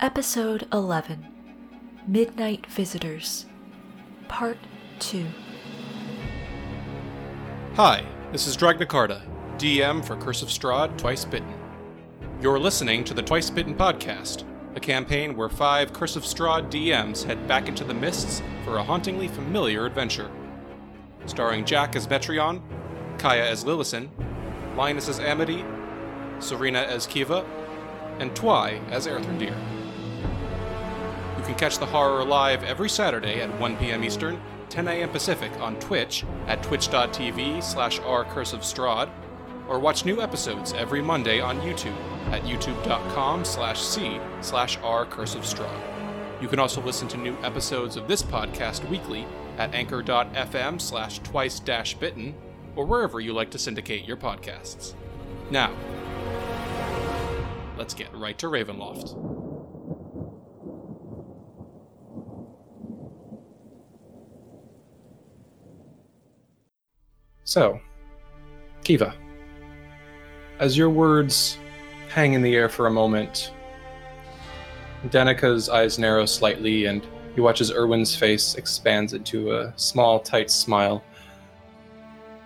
Episode 11 Midnight Visitors, Part 2. Hi, this is Dragnacarta, DM for Curse of Strahd Twice Bitten. You're listening to the Twice Bitten podcast, a campaign where five Curse of Strahd DMs head back into the mists for a hauntingly familiar adventure. Starring Jack as Metreon, Kaya as Lillison, Linus as Amity, Serena as Kiva, and Twy as Erthandir. You can catch the horror live every Saturday at 1 p.m. Eastern, 10 a.m. Pacific on Twitch at twitch.tv slash rcurseofstrahd, or watch new episodes every Monday on YouTube at youtube.com slash c slash rcurseofstrahd. You can also listen to new episodes of this podcast weekly at anchor.fm slash twice dash bitten, or wherever you like to syndicate your podcasts. Now, let's get right to Ravenloft. So, Kiva, as your words hang in the air for a moment, Danika's eyes narrow slightly and he watches Urwin's face expands into a small, tight smile.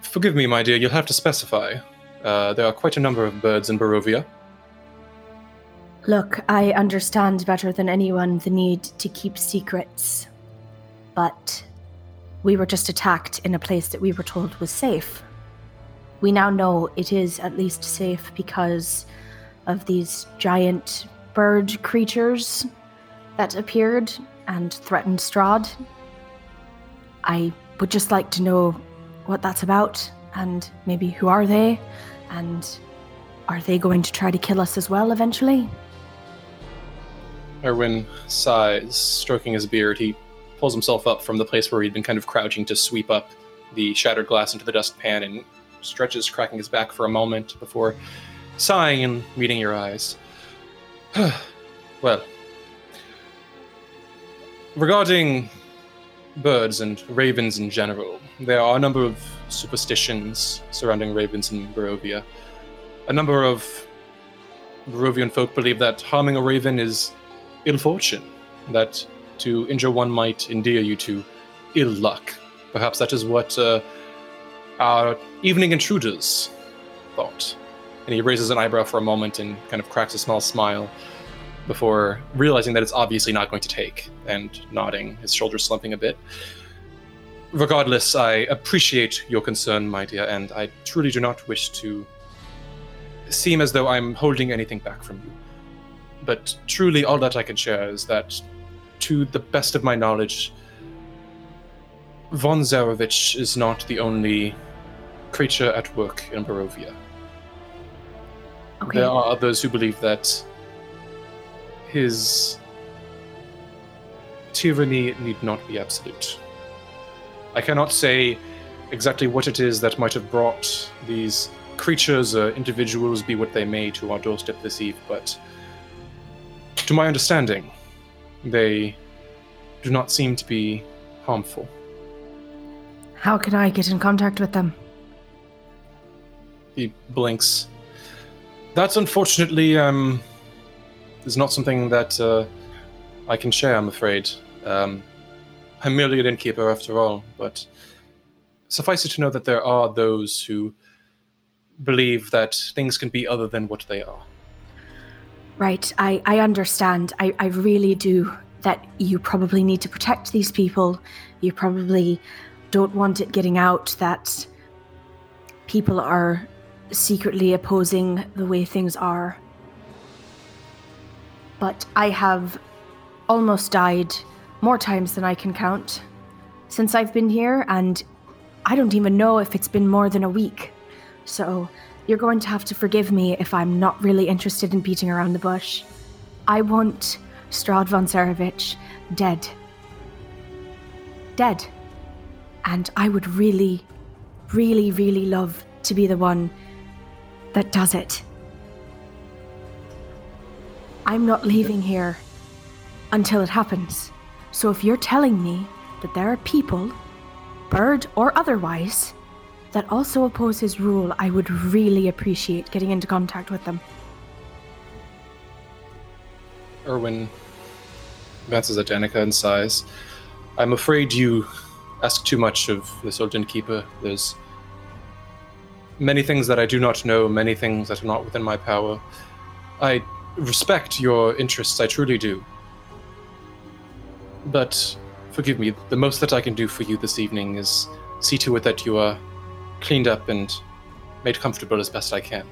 Forgive me, my dear, you'll have to specify. Uh, there are quite a number of birds in Barovia. Look, I understand better than anyone the need to keep secrets. But we were just attacked in a place that we were told was safe. We now know it is at least safe because of these giant bird creatures that appeared and threatened Strahd. I would just like to know what that's about and maybe who are they and are they going to try to kill us as well eventually? Urwin sighs, stroking his beard. He pulls himself up from the place where he'd been kind of crouching to sweep up the shattered glass into the dustpan and stretches, cracking his back for a moment before sighing and meeting your eyes. well, regarding birds and ravens in general, there are a number of superstitions surrounding ravens in Barovia. A number of Barovian folk believe that harming a raven is ill fortune, that to injure one might endear you to ill luck. Perhaps that is what uh, our evening intruders thought. And he raises an eyebrow for a moment and kind of cracks a small smile before realizing that it's obviously not going to take and nodding, his shoulders slumping a bit. Regardless, I appreciate your concern, my dear, and I truly do not wish to seem as though I'm holding anything back from you. But truly, all that I can share is that, to the best of my knowledge, Von Zarovich is not the only creature at work in Barovia. Okay. There are others who believe that his tyranny need not be absolute. I cannot say exactly what it is that might have brought these creatures or individuals, be what they may, to our doorstep this eve, but to my understanding, they do not seem to be harmful. How can I get in contact with them? He blinks. That's unfortunately um, is not something that uh, I can share. I'm afraid. Um, I'm merely an innkeeper after all, but suffice it to know that there are those who believe that things can be other than what they are. Right, I, I understand. I, I really do. That you probably need to protect these people. You probably don't want it getting out that people are secretly opposing the way things are. But I have almost died more times than I can count since I've been here, and I don't even know if it's been more than a week. So you're going to have to forgive me if I'm not really interested in beating around the bush. I want Strahd von Zarovich dead. Dead. And I would really, really, really love to be the one that does it. I'm not leaving here until it happens. So if you're telling me that there are people, bird or otherwise, that also oppose his rule, I would really appreciate getting into contact with them. Urwin advances at Danika and sighs. I'm afraid you ask too much of this old innkeeper. There's many things that I do not know, many things that are not within my power. I respect your interests, I truly do. But forgive me, the most that I can do for you this evening is see to it that you are cleaned up and made comfortable as best I can.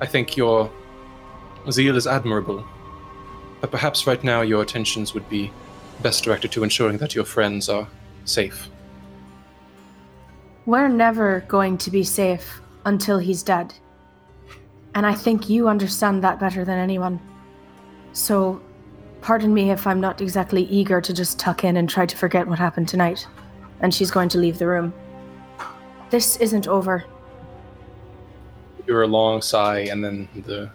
I think your zeal is admirable, but perhaps right now your attentions would be best directed to ensuring that your friends are safe. We're never going to be safe until he's dead. And I think you understand that better than anyone. So, pardon me if I'm not exactly eager to just tuck in and try to forget what happened tonight. And she's going to leave the room. This isn't over. You hear a long sigh and then the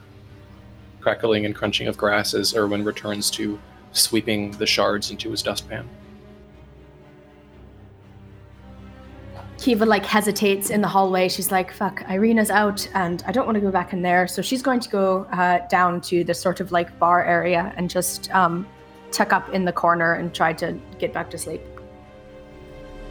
crackling and crunching of grass as Urwin returns to sweeping the shards into his dustpan. Kiva like hesitates in the hallway. She's like, "Fuck, Irina's out, and I don't want to go back in there." So she's going to go uh, down to the sort of like bar area and just um, tuck up in the corner and try to get back to sleep.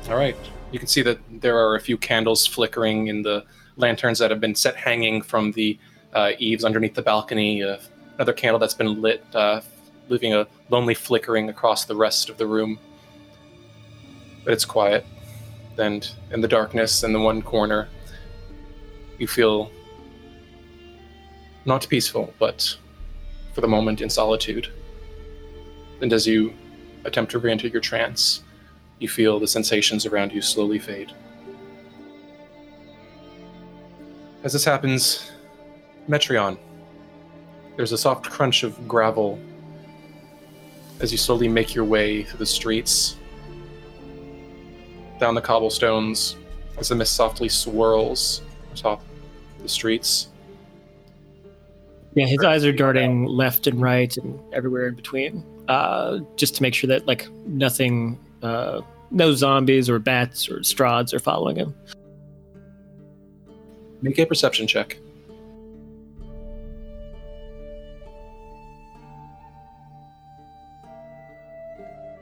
All right. You can see that there are a few candles flickering in the lanterns that have been set hanging from the uh, eaves underneath the balcony. Uh, another candle that's been lit, uh, leaving a lonely flickering across the rest of the room. But it's quiet. And in the darkness, in the one corner, you feel not peaceful, but for the moment in solitude. And as you attempt to re enter your trance, you feel the sensations around you slowly fade. As this happens, Metreon, there's a soft crunch of gravel as you slowly make your way through the streets, down the cobblestones, as the mist softly swirls atop the streets. Yeah, his eyes are darting left and right and everywhere in between, uh, just to make sure that like nothing, uh, no zombies or bats or Strahds are following him. Make a perception check.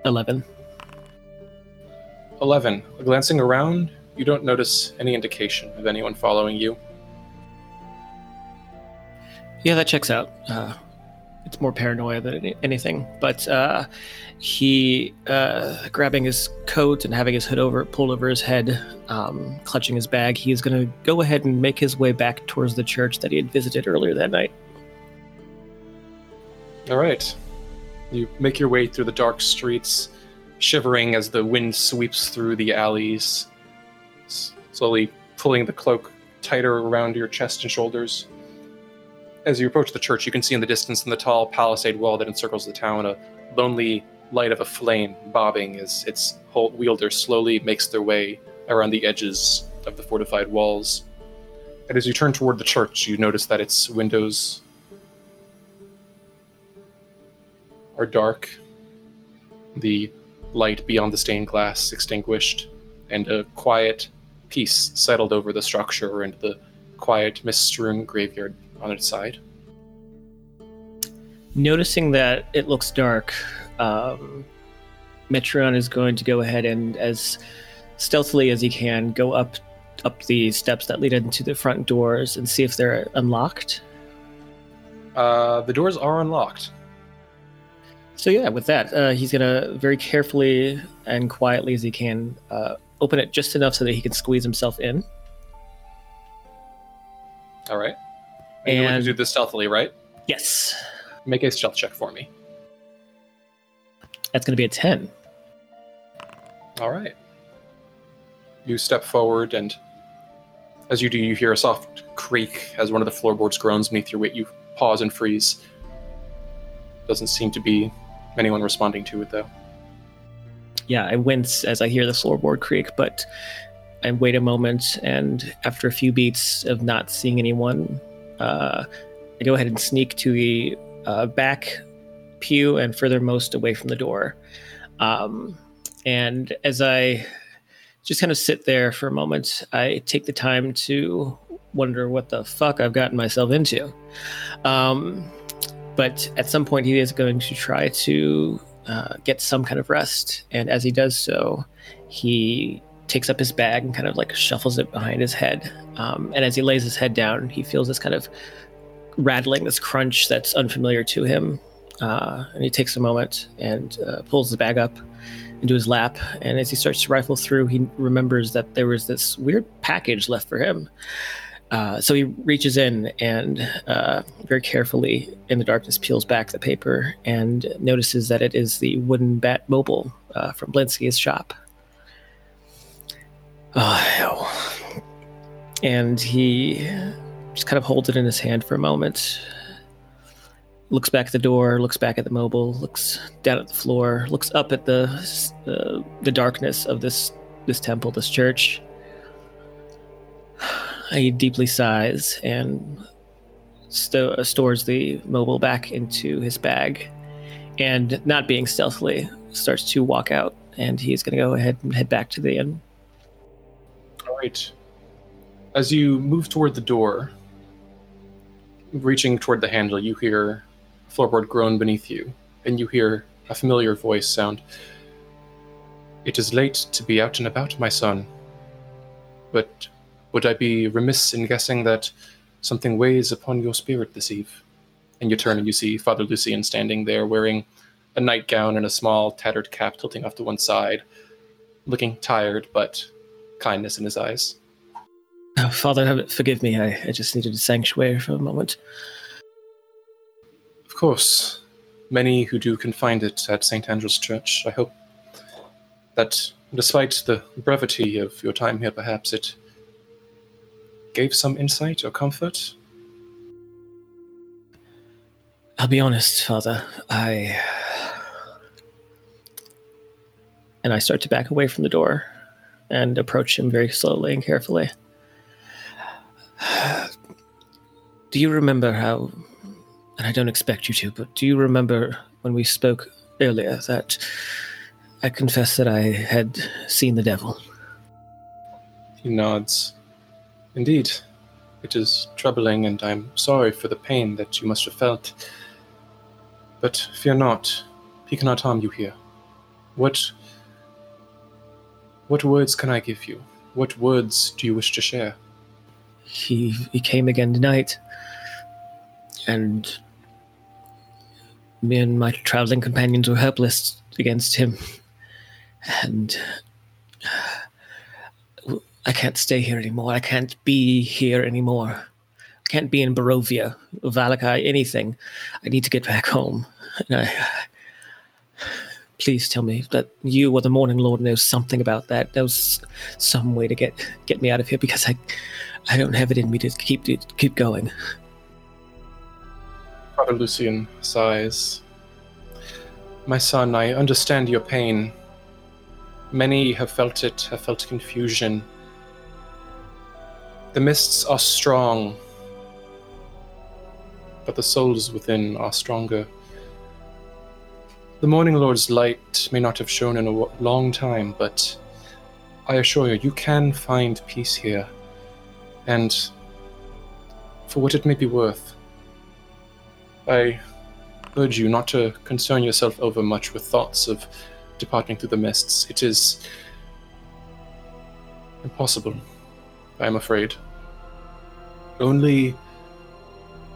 Eleven. 11. Glancing around, you don't notice any indication of anyone following you. Yeah, that checks out. Uh, it's more paranoia than anything. But uh, he, uh, grabbing his coat and having his hood over, pulled over his head, um, clutching his bag, he is going to go ahead and make his way back towards the church that he had visited earlier that night. All right. You make your way through the dark streets, shivering as the wind sweeps through the alleys, slowly pulling the cloak tighter around your chest and shoulders. As you approach the church, you can see in the distance, in the tall palisade wall that encircles the town, a lonely light of a flame bobbing as its whole wielder slowly makes their way around the edges of the fortified walls. And as you turn toward the church, you notice that its windows are dark, the light beyond the stained glass extinguished, and a quiet peace settled over the structure and the quiet, mist strewn graveyard on its side. Noticing that it looks dark, um, Metreon is going to go ahead and, as stealthily as he can, go up up the steps that lead into the front doors and see if they're unlocked. Uh, the doors are unlocked. So yeah, with that, uh, he's gonna very carefully and quietly as he can uh, open it just enough so that he can squeeze himself in. All right. And you're going to do this stealthily, right? Yes, Make a stealth check for me. that's gonna be a ten. All right. You step forward, and as you do, you hear a soft creak as one of the floorboards groans beneath your weight. You pause and freeze. Doesn't seem to be anyone responding to it, though. Yeah, I wince as I hear the floorboard creak, but I wait a moment, and after a few beats of not seeing anyone, I go ahead and sneak to the uh, back pew and furthermost away from the door. Um, and as I just kind of sit there for a moment, I take the time to wonder what the fuck I've gotten myself into. Um, but at some point, he is going to try to uh, get some kind of rest. And as he does so, he takes up his bag and kind of like shuffles it behind his head. Um, and as he lays his head down, he feels this kind of rattling, this crunch that's unfamiliar to him. Uh, and he takes a moment and uh, pulls the bag up into his lap. And as he starts to rifle through, he remembers that there was this weird package left for him. Uh, so he reaches in and uh, very carefully in the darkness peels back the paper and notices that it is the wooden bat mobile uh, from Blinsky's shop. Oh, hell. And he just kind of holds it in his hand for a moment, looks back at the door, looks back at the mobile, looks down at the floor, looks up at the uh, the darkness of this this temple, this church. He deeply sighs and sto- stores the mobile back into his bag, and not being stealthily, starts to walk out. And he's going to go ahead and head back to the inn. All right. As you move toward the door, reaching toward the handle, you hear floorboard groan beneath you, and you hear a familiar voice sound. It is late to be out and about, my son. But would I be remiss in guessing that something weighs upon your spirit this eve? And you turn and you see Father Lucian standing there wearing a nightgown and a small tattered cap tilting off to one side, looking tired, but kindness in his eyes. Oh, Father, forgive me. I, I just needed a sanctuary for a moment. Of course, many who do can find it at St. Andral's Church. I hope that, despite the brevity of your time here, perhaps it gave some insight or comfort. I'll be honest, Father. I. And I start to back away from the door and approach him very slowly and carefully. Do you remember how, and I don't expect you to, but do you remember when we spoke earlier that I confessed that I had seen the devil? He nods. Indeed, it is troubling, and I'm sorry for the pain that you must have felt. But fear not, he cannot harm you here. What what words can I give you? What words do you wish to share? He he came again tonight, and me and my traveling companions were helpless against him, and I can't stay here anymore. I can't be here anymore. I can't be in Barovia, Vallaki, anything. I need to get back home. And I, please tell me that you or the Morning Lord knows something about that. Knows some way to get get me out of here because I, I don't have it in me to keep to keep going. Father Lucian sighs. My son, I understand your pain. Many have felt it, have felt confusion. The mists are strong, but the souls within are stronger. The Morning Lord's light may not have shone in a long time, but I assure you, you can find peace here. And for what it may be worth, I urge you not to concern yourself over much with thoughts of departing through the mists. It is impossible, I am afraid. Only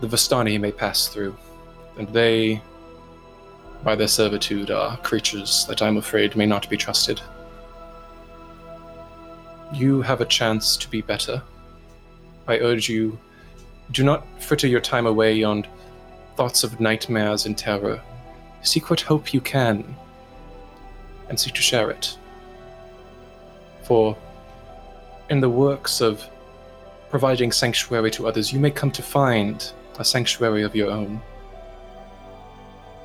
the Vistani may pass through, and they, by their servitude, are creatures that I'm afraid may not be trusted. You have a chance to be better. I urge you, do not fritter your time away on thoughts of nightmares and terror. Seek what hope you can, and seek to share it. For in the works of providing sanctuary to others, you may come to find a sanctuary of your own.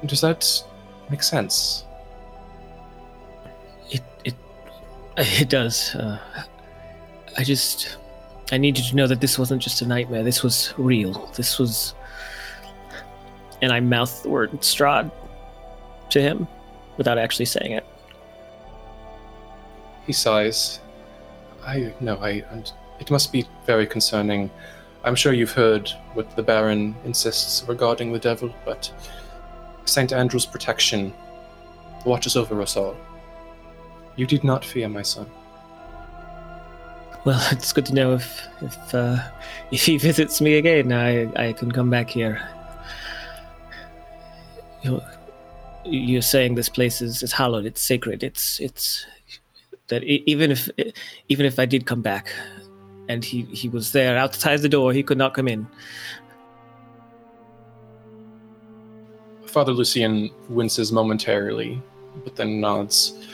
Does that make sense? It it it does. Uh, I just I need you to know that this wasn't just a nightmare. This was real. This was. And I mouth the word Strahd to him without actually saying it. He sighs. I no, I. and It must be very concerning. I'm sure you've heard what the Baron insists regarding the devil, but St. Andral's protection watches over us all. You did not fear, my son. Well, it's good to know if if uh, if he visits me again, I I can come back here. You're, you're saying this place is, is hallowed. It's sacred. It's it's that even if even if I did come back, and he he was there outside the door, he could not come in. Father Lucian winces momentarily, but then nods.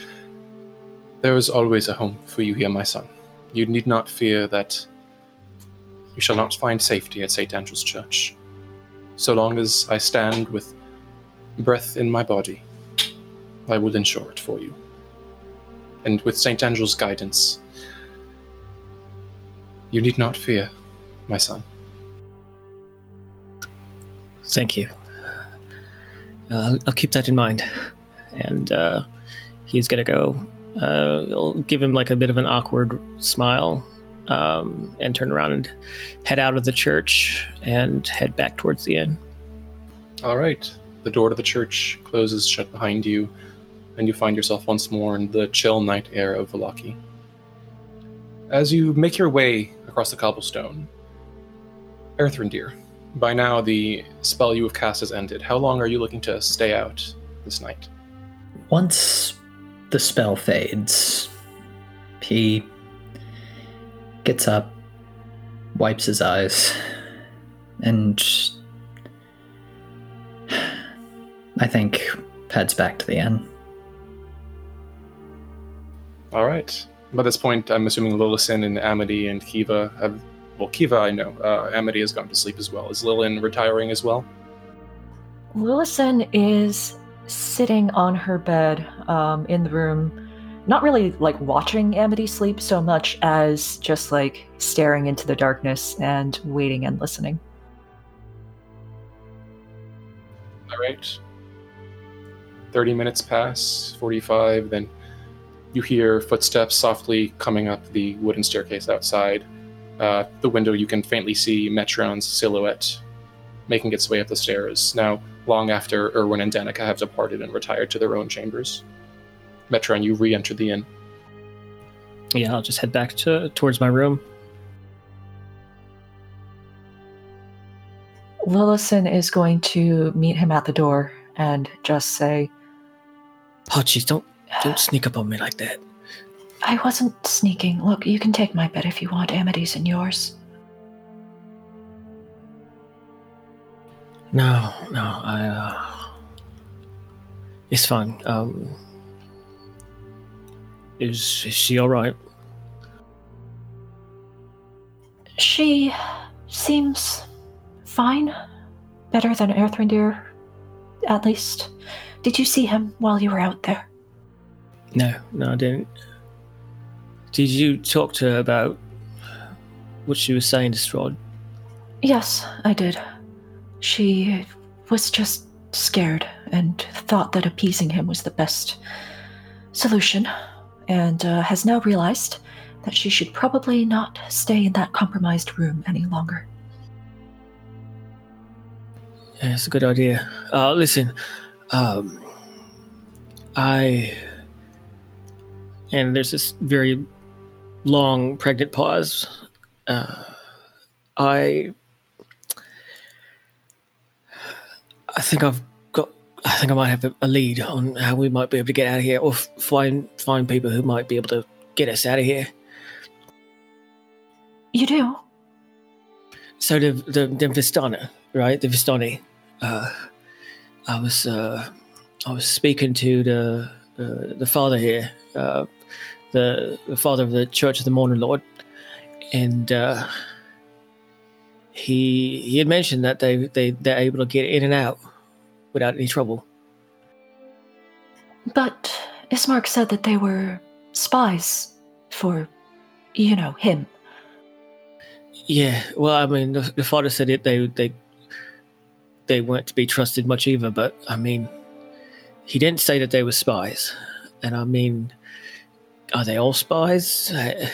There is always a home for you here, my son. You need not fear that you shall not find safety at St. Andral's Church. So long as I stand with breath in my body, I will ensure it for you. And with St. Andral's guidance, you need not fear, my son. Thank you. Uh, I'll keep that in mind. And uh, he's gonna go. Uh, I'll give him like a bit of an awkward smile, um, and turn around and head out of the church and head back towards the inn. All right. The door to the church closes shut behind you, and you find yourself once more in the chill night air of Vallaki. As you make your way across the cobblestone, Earthrendir, by now the spell you have cast has ended. How long are you looking to stay out this night? Once the spell fades, he gets up, wipes his eyes, and I think heads back to the inn. All right. By this point, I'm assuming Lillison and Amity and Kiva have. Well, Kiva, I know. Uh, Amity has gone to sleep as well. Is Lilin retiring as well? Lillison is sitting on her bed um, in the room, not really like watching Amity sleep so much as just like staring into the darkness and waiting and listening. All right. 30 minutes pass, 45, then you hear footsteps softly coming up the wooden staircase outside. Uh, the window, you can faintly see Metreon's silhouette making its way up the stairs. Now, long after Urwin and Danika have departed and retired to their own chambers. Metreon, you re enter the inn. Yeah, I'll just head back to towards my room. Lillison is going to meet him at the door and just say, Oh, jeez, don't don't sneak up on me like that. I wasn't sneaking. Look, you can take my bed if you want. Amity's and yours. No, no, I. Uh, it's fine. Um, is is she all right? She seems fine. Better than Earthrendir, at least. Did you see him while you were out there? No, no, I didn't. Did you talk to her about what she was saying to Strahd? Yes, I did. She was just scared and thought that appeasing him was the best solution, and uh, has now realized that she should probably not stay in that compromised room any longer. Yeah, it's a good idea. Uh, listen, um, I. And there's this very long, pregnant pause. Uh, I. I think I've got. I think I might have a, lead on how we might be able to get out of here, or f- find find people who might be able to get us out of here. You do? So the the, the Vistana, right? The Vistani. Uh, I was uh, I was speaking to the uh, the father here, uh, the the father of the Church of the Morning Lord, and uh, he he had mentioned that they they they're able to get in and out without any trouble. But Ismark said that they were spies for, you know, him. Yeah, well, I mean, the, the father said it. They they they weren't to be trusted much either. But I mean, he didn't say that they were spies, and I mean, are they all spies? Uh,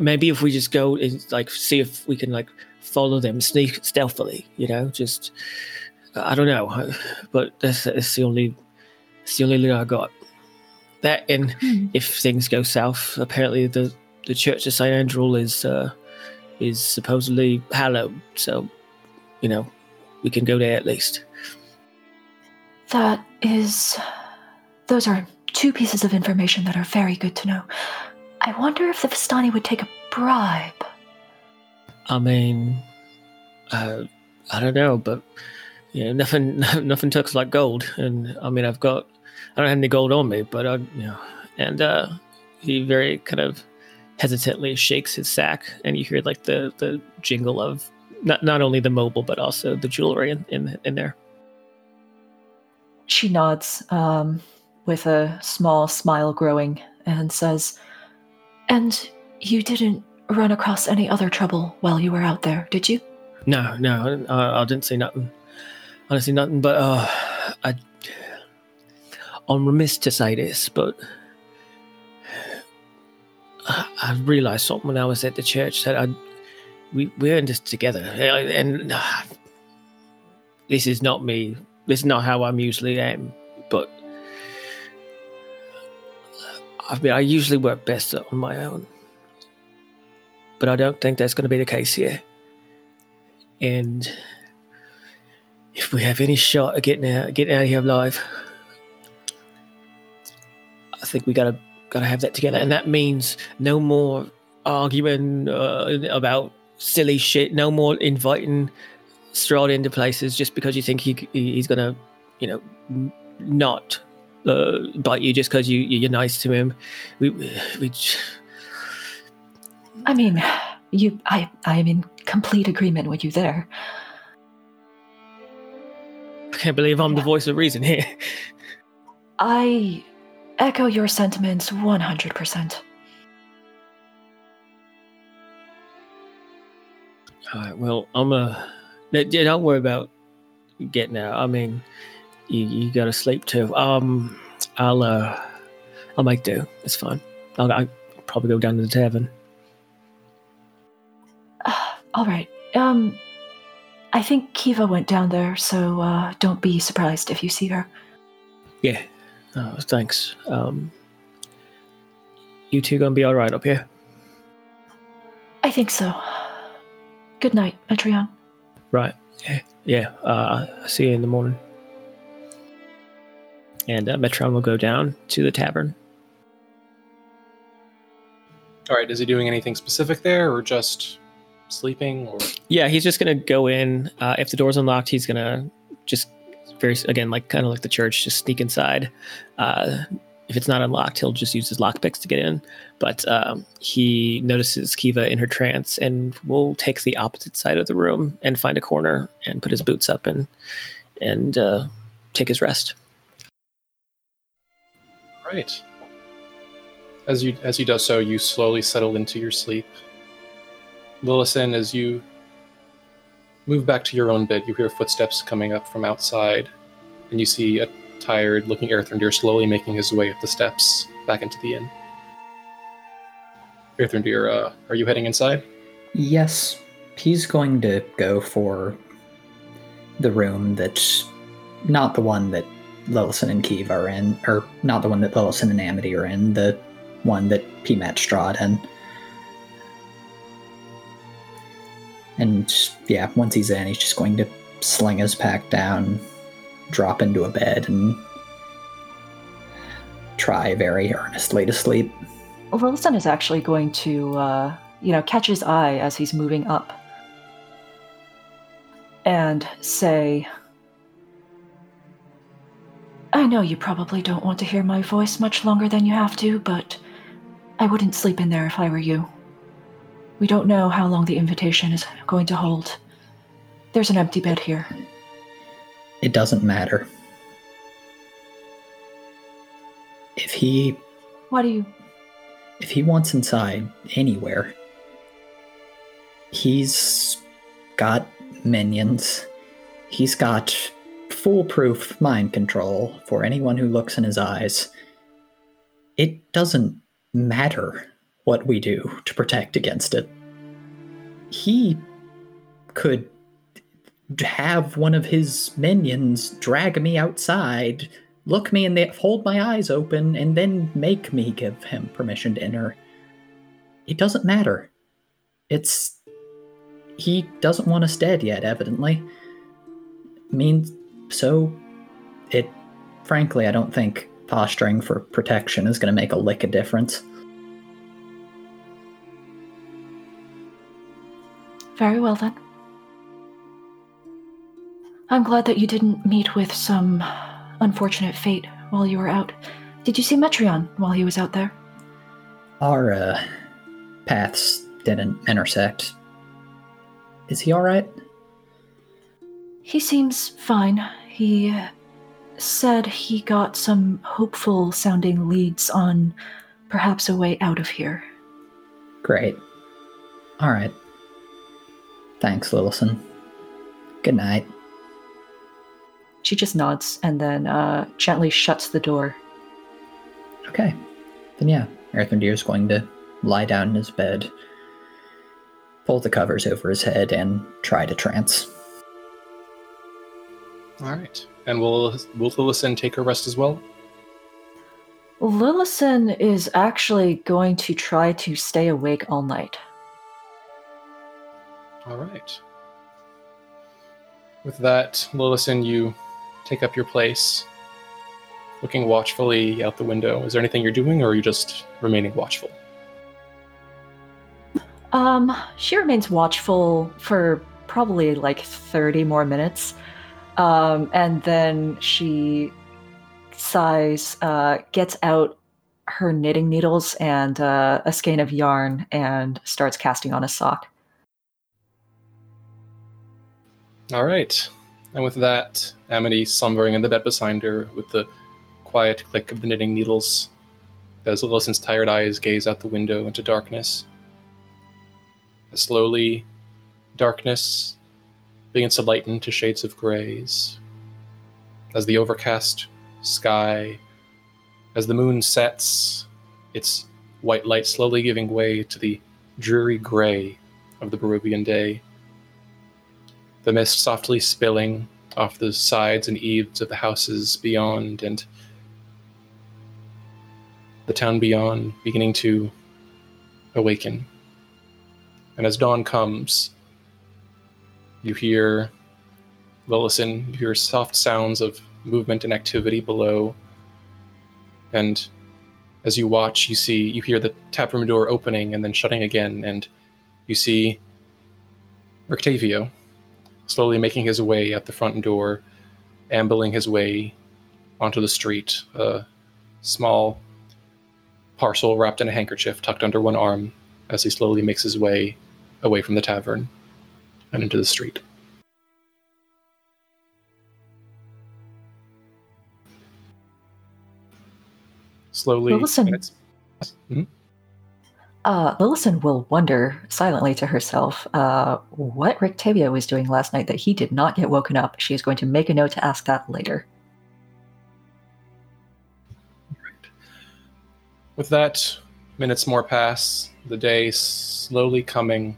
maybe if we just go and like see if we can like follow them, sneak stealthily. You know, just I don't know, but that's, that's the only it's the only lead I got. That and Hmm. if things go south, apparently the the Church of Saint Andral is uh, is supposedly hallowed, so you know we can go there at least. That is. Those are two pieces of information that are very good to know. I wonder if the Vistani would take a bribe. I mean, uh, I don't know, but you know, nothing, nothing looks like gold. And I mean, I've got, I don't have any gold on me, but I, you know, and uh, he very kind of hesitantly shakes his sack, and you hear like the the jingle of not not only the mobile but also the jewelry in in, in there. She nods um, with a small smile growing and says, And you didn't run across any other trouble while you were out there, did you? No, no, I didn't, uh, I didn't see nothing. I see nothing, but uh, I, I'm remiss to say this, but I, I realized something when I was at the church that I, we we're in this together, and uh, this is not me. This is not how I'm usually am, I mean, I usually work best on my own, but I don't think that's going to be the case here. And if we have any shot of getting out, getting out of here alive, I think we gotta gotta have that together, and that means no more arguing uh, about silly shit. No more inviting Strahd into places just because you think he he's gonna, you know, not uh, bite you just because you you're nice to him. We we. j- I mean, you I I am in complete agreement with you there. I can't believe I'm the voice of reason here. I echo your sentiments 100%. All right. Well, I'm a. Yeah, don't worry about getting out. I mean, you you gotta sleep too. Um, I'll uh, I'll make do. It's fine. I'll, I'll probably go down to the tavern. All right. Um I think Kiva went down there, so uh don't be surprised if you see her. Yeah. Oh, thanks. Um, you two gonna be all right up here? I think so. Good night, Metreon. Right. Yeah. Yeah. Uh, I'll see you in the morning. And uh, Metreon will go down to the tavern. All right, is he doing anything specific there, or just sleeping? Or Yeah, he's just gonna go in. Uh, if the door's unlocked, he's gonna just very again, like kind of like the church, just sneak inside. Uh, if it's not unlocked, he'll just use his lockpicks to get in. But um, he notices Kiva in her trance and will take the opposite side of the room and find a corner and put his boots up and and uh, take his rest. Right, as you as he does so, you slowly settle into your sleep. Lillison, as you move back to your own bed, you hear footsteps coming up from outside, and you see a tired-looking Earthrendir slowly making his way up the steps back into the inn. Earthrendir, uh, are you heading inside? Yes, he's going to go for the room that's not the one that Lillison and Kiva are in, or not the one that Lillison and Amity are in, the one that P-Mat Strahd in. And yeah, once he's in, he's just going to sling his pack down, drop into a bed, and try very earnestly to sleep. Wilson is actually going to, uh, you know, catch his eye as he's moving up and say, I know you probably don't want to hear my voice much longer than you have to, but I wouldn't sleep in there if I were you. We don't know how long the invitation is going to hold. There's an empty bed here. It doesn't matter. If he Why do you. if he wants inside anywhere, he's got minions. He's got foolproof mind control for anyone who looks in his eyes. It doesn't matter what we do to protect against it. He could have one of his minions drag me outside, look me in the hold my eyes open, and then make me give him permission to enter. It doesn't matter. It's he doesn't want us dead yet, evidently. I mean, so it frankly, I don't think posturing for protection is going to make a lick of difference. Very well then. I'm glad that you didn't meet with some unfortunate fate while you were out. Did you see Metreon while he was out there? Our uh, paths didn't intersect. Is he all right? He seems fine. He said he got some hopeful sounding leads on perhaps a way out of here. Great. All right. Thanks, Lillison. Good night. She just nods and then uh, gently shuts the door. Okay. Then yeah, Earthendeer's going to lie down in his bed, pull the covers over his head, and try to trance. All right. And will will Lillison take her rest as well? Lillison is actually going to try to stay awake all night. All right. With that, Lillison, you take up your place, looking watchfully out the window. Is there anything you're doing, or are you just remaining watchful? Um, she remains watchful for probably like 30 more minutes. Um, and then she sighs, uh, gets out her knitting needles and uh, a skein of yarn and starts casting on a sock. All right. And with that, Amity slumbering in the bed beside her with the quiet click of the knitting needles as Lillison's tired eyes gaze out the window into darkness. Slowly, darkness begins to lighten to shades of grays. As the overcast sky, as the moon sets, its white light slowly giving way to the dreary gray of the Barovian day. The mist softly spilling off the sides and eaves of the houses beyond, and the town beyond beginning to awaken. And as dawn comes, you hear Lillison, you hear soft sounds of movement and activity below. And as you watch, you see, you hear the taproom door opening and then shutting again, and you see Octavio slowly making his way at the front door, ambling his way onto the street, a small parcel wrapped in a handkerchief tucked under one arm as he slowly makes his way away from the tavern and into the street. Slowly, minutes- Mhm. Uh, Lillison will wonder silently to herself uh, what Rictavio was doing last night that he did not get woken up. She is going to make a note to ask that later. With that, minutes more pass, the day slowly coming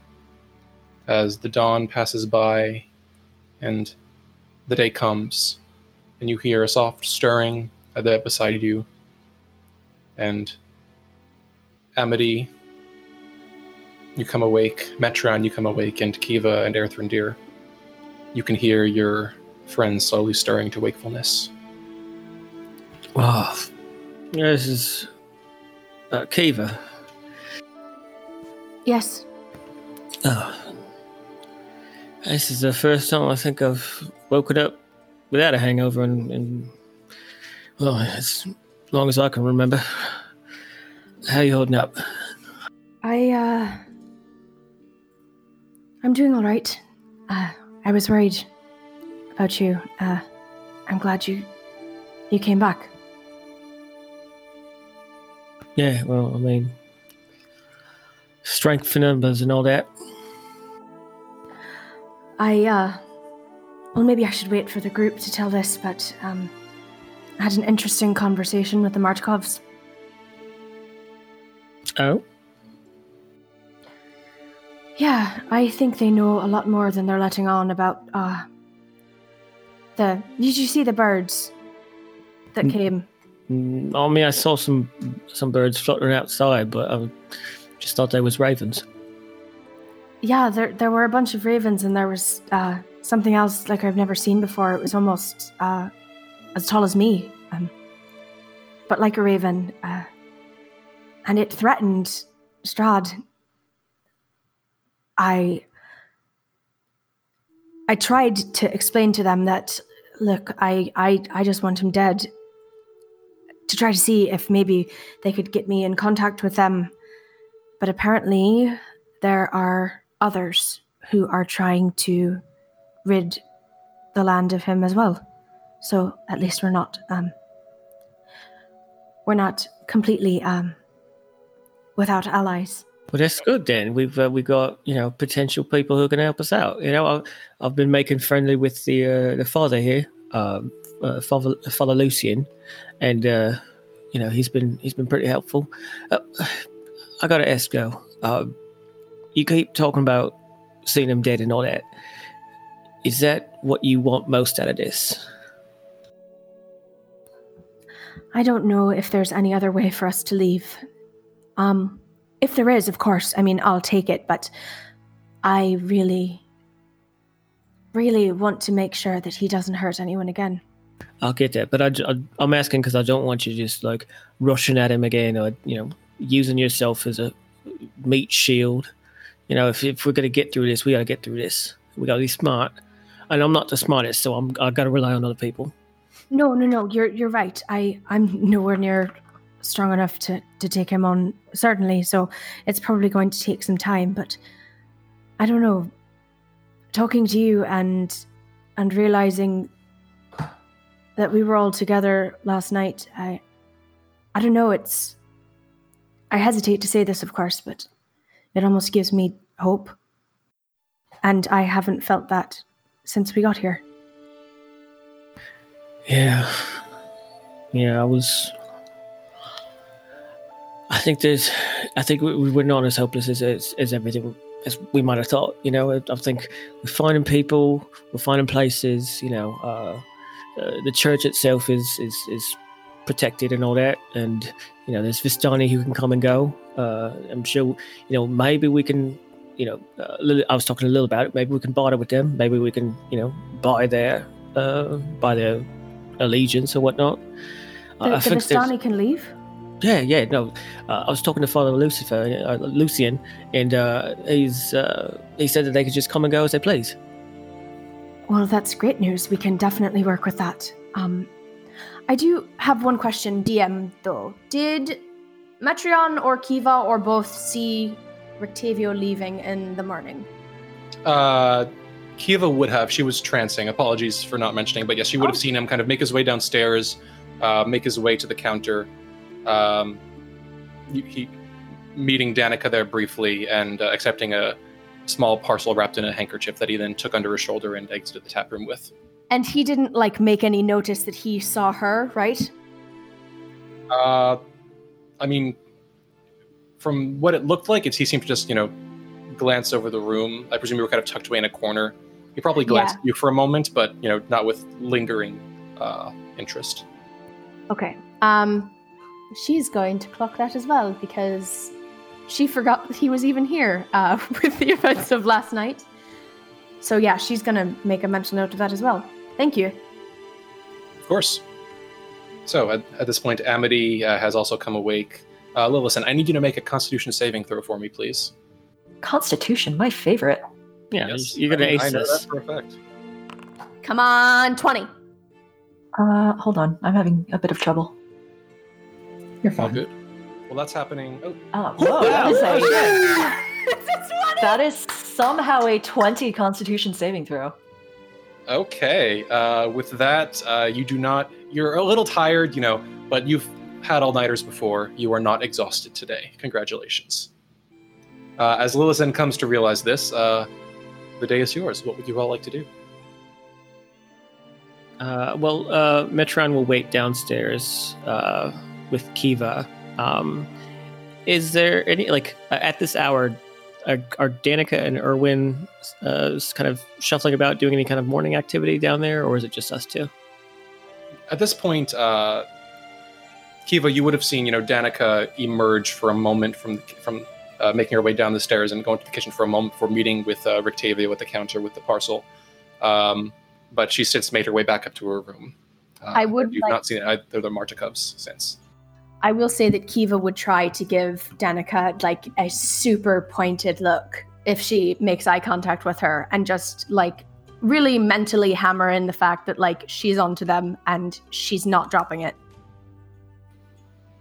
as the dawn passes by and the day comes, and you hear a soft stirring at the bed beside you. And Amity, you come awake. Metreon, you come awake, and Kiva and Erthrindir. You can hear your friends slowly stirring to wakefulness. Oh, this is uh, Kiva. Yes. Oh. This is the first time I think I've woken up without a hangover and, in well, as long as I can remember. How you holding up? I, uh. I'm doing alright. Uh, I was worried about you. Uh, I'm glad you. you came back. Yeah, well, I mean, strength for numbers and all that. I, uh. Well, maybe I should wait for the group to tell this, but, um. I had an interesting conversation with the Martikovs. Oh, Yeah, I think they know a lot more than they're letting on about uh the did you see the birds that Mm. came? Mm, I mean, I saw some some birds fluttering outside, but I just thought they was ravens. Yeah, there there were a bunch of ravens and there was uh something else like I've never seen before. It was almost uh as tall as me. Um but like a raven. Uh and it threatened Strahd. I I tried to explain to them that look, I I I just want him dead to try to see if maybe they could get me in contact with them. But apparently there are others who are trying to rid the land of him as well. So at least we're not um we're not completely um without allies. Well, that's good then. We've uh, we've got you know potential people who can help us out. You know, I, I've been making friendly with the uh, the father here, um, uh, Father Father Lucian, and uh, you know he's been he's been pretty helpful. Uh, I gotta ask though, uh, you keep talking about seeing him dead and all that. Is that what you want most out of this? I don't know if there's any other way for us to leave. Um, if there is, of course, I mean, I'll take it, but I really, really want to make sure that he doesn't hurt anyone again. I'll get that, but I, am asking because I don't want you just like rushing at him again, or you know, using yourself as a meat shield. You know, if, if we're gonna get through this, we gotta get through this. We gotta be smart, and I'm not the smartest, so I'm I gotta rely on other people. No, no, no. You're you're right. I I'm nowhere near strong enough to to take him on certainly. So it's probably going to take some time. But I don't know. Talking to you and and realizing that we were all together last night, I I don't know. It's I hesitate to say this, of course, but it almost gives me hope. And I haven't felt that since we got here. Yeah, yeah. I was. I think there's. I think we, we're not as hopeless as, as as everything as we might have thought. You know, I think we're finding people, we're finding places. You know, uh, uh, the church itself is is is protected and all that, and you know, there's Vistani who can come and go. Uh, I'm sure. You know, maybe we can. You know, uh, I was talking a little about it. Maybe we can barter with them. Maybe we can, you know, buy their uh, buy their allegiance or whatnot. The, the there's- Vistani can leave. yeah, yeah, no. Uh, I was talking to Father Lucifer, uh, Lucian, and uh, he's uh, he said that they could just come and go as they please. Well, that's great news. We can definitely work with that. Um, I do have one question, DM, though. Did Metreon or Kiva or both see Rictavio leaving in the morning? Uh, Kiva would have. She was trancing. Apologies for not mentioning, but yes, she would have Oh. seen him kind of make his way downstairs, uh, make his way to the counter, um, he meeting Danika there briefly and uh, accepting a small parcel wrapped in a handkerchief that he then took under his shoulder and exited the tap room with. And he didn't, like, make any notice that he saw her, right? Uh, I mean, from what it looked like, it's, he seemed to just, you know, glance over the room. I presume you were kind of tucked away in a corner. He probably glanced Yeah. at you for a moment, but, you know, not with lingering uh, interest. Okay. Um, she's going to clock that as well because she forgot that he was even here uh, with the events of last night. So yeah, she's gonna make a mental note of that as well. Thank you. Of course. So at, at this point, Amity uh, has also come awake. Uh, Lillison, I need you to make a Constitution saving throw for me, please. Constitution, my favorite. Yeah, Yes, you're gonna I, ace I know this. that for. Come on, twenty. Uh, hold on, I'm having a bit of trouble. You're Oh, fine. good. Well, that's happening. Oh, Uh, whoa, that is a It's a 20! that is somehow a twenty Constitution saving throw. Okay. Uh, with that, uh, you do not. You're a little tired, you know, but you've had all nighters before. You are not exhausted today. Congratulations. Uh, as Lillison comes to realize this, uh, the day is yours. What would you all like to do? Uh, well, uh, Metreon will wait downstairs uh, with Kiva. Um, is there any like at this hour? are, are Danika and Urwin uh, kind of shuffling about, doing any kind of morning activity down there, or is it just us two? At this point, uh, Kiva, you would have seen, you know, Danika emerge for a moment from from uh, making her way down the stairs and going to the kitchen for a moment before meeting with uh, Rictavio at the counter with the parcel. Um, but she's since made her way back up to her room. Uh, I would You've like- not seen either of the Martikovs since. I will say that Kiva would try to give Danika like a super pointed look if she makes eye contact with her and just like really mentally hammer in the fact that like she's onto them and she's not dropping it.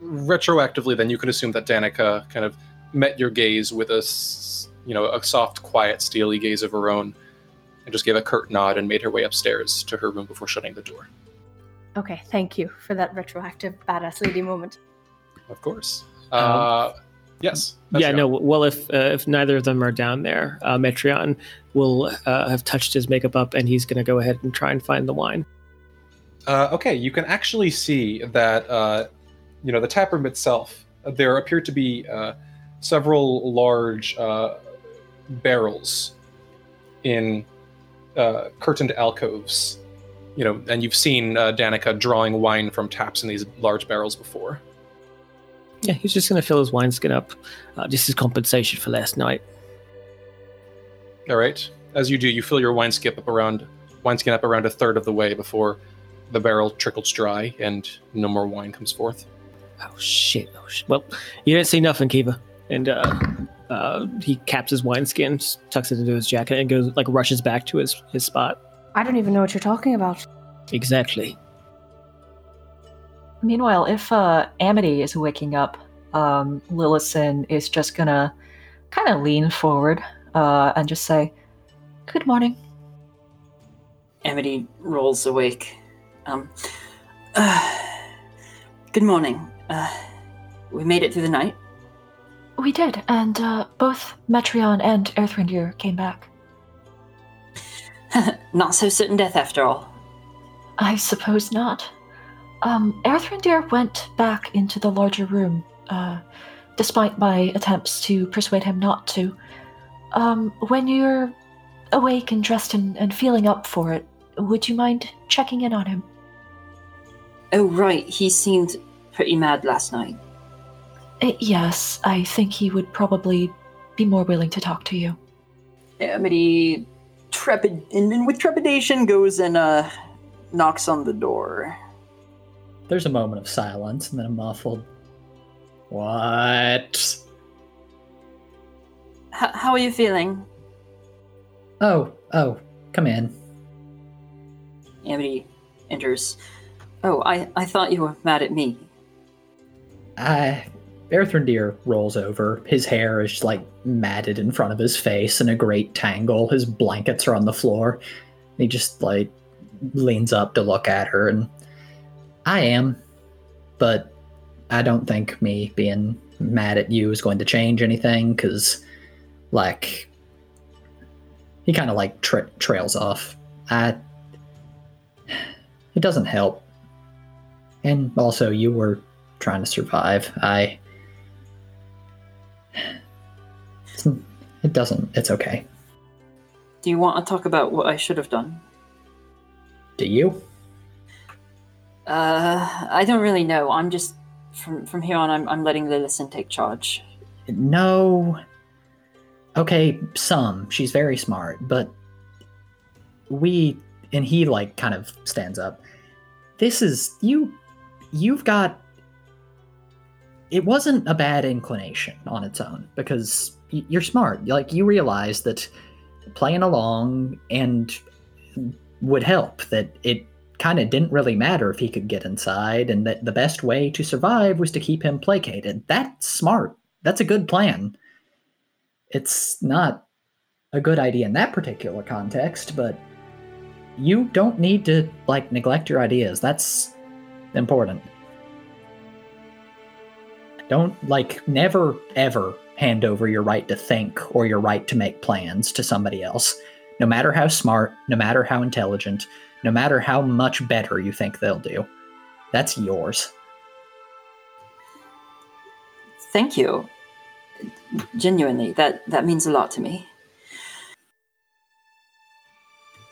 retroactively, then you can assume that Danika kind of met your gaze with a you know, a soft, quiet, steely gaze of her own, and just gave a curt nod and made her way upstairs to her room before shutting the door. Okay, thank you for that retroactive badass lady moment. Of course. Uh, yes. Yeah, no. Well, if uh, if neither of them are down there, uh, Metreon will uh, have touched his makeup up, and he's going to go ahead and try and find the wine. Uh, okay, you can actually see that uh, you know the tap room itself. There appear to be uh, several large uh, barrels in uh, curtained alcoves. You know, and you've seen uh, Danika drawing wine from taps in these large barrels before. Yeah, he's just going to fill his wineskin up. Uh, this is compensation for last night. All right, as you do, you fill your wineskin up around wineskin up around a third of the way before the barrel trickles dry and no more wine comes forth. Oh shit! Oh shit! Well, you didn't see nothing, Kiva. And uh, uh, he caps his wineskin, s- tucks it into his jacket, and goes like rushes back to his his spot. I don't even know what you're talking about. Exactly. Meanwhile, if uh, Amity is waking up, um, Lillison is just gonna kind of lean forward uh, and just say, "Good morning." Amity rolls awake. Um, uh, good morning. Uh, we made it through the night. We did, and uh, both Metreon and Earthrendir came back. Not so certain death after all. I suppose not. Um, Earthrendir went back into the larger room, uh, despite my attempts to persuade him not to. Um, when you're awake and dressed and, and feeling up for it, would you mind checking in on him? Oh, right. He seemed pretty mad last night. Uh, yes, I think he would probably be more willing to talk to you. Amity, trepid and, and with trepidation, goes and uh, knocks on the door. There's a moment of silence and then a muffled. What? H- how are you feeling? Oh, oh, come in. Amity enters. Oh, I, I thought you were mad at me. I. Earthrendir rolls over. His hair is like matted in front of his face in a great tangle. His blankets are on the floor. He just like leans up to look at her, and I am, but I don't think me being mad at you is going to change anything because, like, he kind of like tra- trails off. I. It doesn't help. And also, you were trying to survive. I. It doesn't. It's okay. Do you want to talk about what I should have done? Do you? Uh, I don't really know. I'm just from from here on. I'm I'm letting Lillison take charge. No. Okay, some. She's very smart, but we and he like kind of stands up. This is you you've got it wasn't a bad inclination on its own because you're smart. Like you realize that playing along and would help that it kind of didn't really matter if he could get inside and that the best way to survive was to keep him placated. That's smart. That's a good plan. It's not a good idea in that particular context, but you don't need to like neglect your ideas. That's important. Don't like never ever hand over your right to think or your right to make plans to somebody else. No matter how smart, no matter how intelligent, no matter how much better you think they'll do. That's yours. Thank you. genuinely, that that means a lot to me.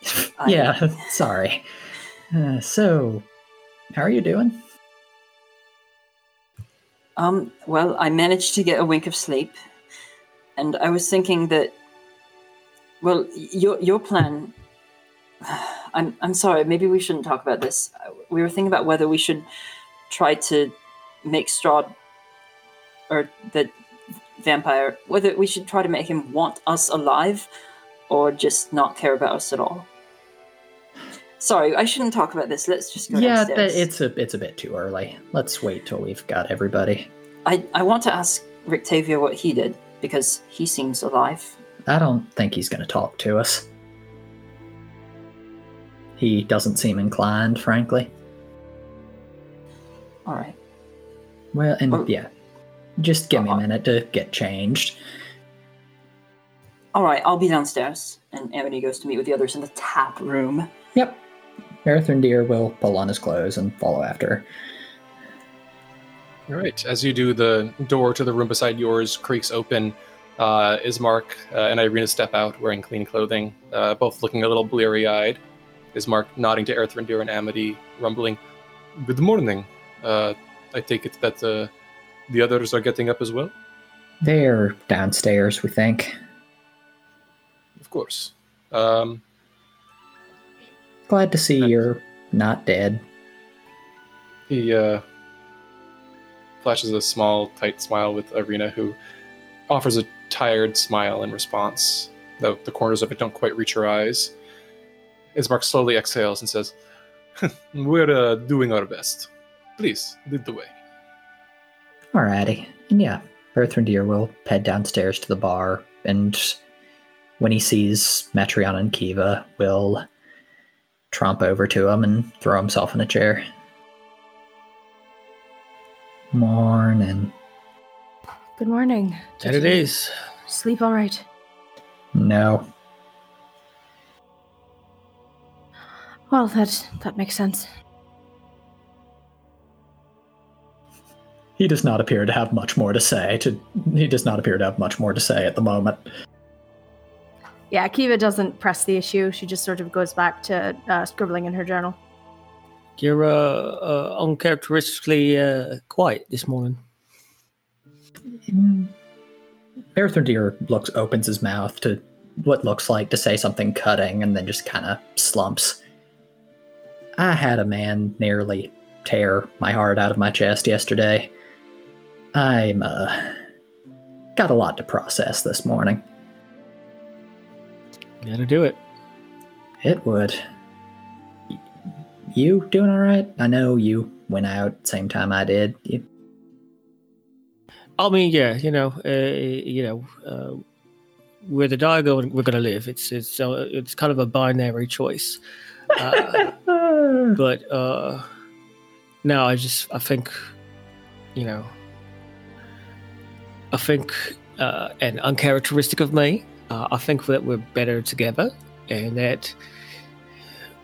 I- yeah, sorry. Uh, so, how are you doing? Um, well, I managed to get a wink of sleep, and I was thinking that, well, your your plan. I'm I'm sorry. Maybe we shouldn't talk about this. We were thinking about whether we should try to make Strahd, or the vampire, whether we should try to make him want us alive, or just not care about us at all. Sorry, I shouldn't talk about this. Let's just go yeah, it's a it's a bit too early. Let's wait till we've got everybody. I I want to ask Rictavio what he did because he seems alive. I don't think he's going to talk to us. He doesn't seem inclined, frankly. All right. Well, and Well- yeah, just give me a Uh-huh. minute to get changed. All right, I'll be downstairs. And Amity goes to meet with the others in the tap room. Yep. Earthrendeer will pull on his clothes and follow after. All right. As you do, the door to the room beside yours creaks open. Uh, Ismark uh, and Ireena step out wearing clean clothing, uh, both looking a little bleary eyed. Ismark nodding to Erthrindir and Amity, rumbling, Good morning. Uh, I take it that uh, the others are getting up as well? They're downstairs, we think. Of course. Um, Glad to see you're not dead. He uh, flashes a small, tight smile with Ireena, who offers a tired smile in response, though the corners of it don't quite reach her eyes. Ismark slowly exhales and says, We're uh, doing our best. Please, lead the way. Alrighty. And yeah, Earthrendeer will head downstairs to the bar, and when he sees Metreon and Kiva, will tromp over to him and throw himself in a chair. Morning. Good morning. That it is. Sleep all right. No. Well, that that makes sense. He does not appear to have much more to say. To he does not appear to have much more to say at the moment. Yeah, Kiva doesn't press the issue. She just sort of goes back to uh, scribbling in her journal. You're uh, uh, uncharacteristically uh, quiet this morning. Earthrendeer looks opens his mouth to what looks like to say something cutting and then just kind of slumps. I had a man nearly tear my heart out of my chest yesterday. I'm uh got a lot to process this morning. Gotta do it. It would. You doing all right? I know you went out the same time I did. You, I mean, yeah, you know, uh, you know, uh, where the die go, we're gonna live. It's it's uh, it's kind of a binary choice. Uh, but uh, no, I just I think, you know, I think, uh, and uncharacteristic of me, uh, I think that we're better together, and that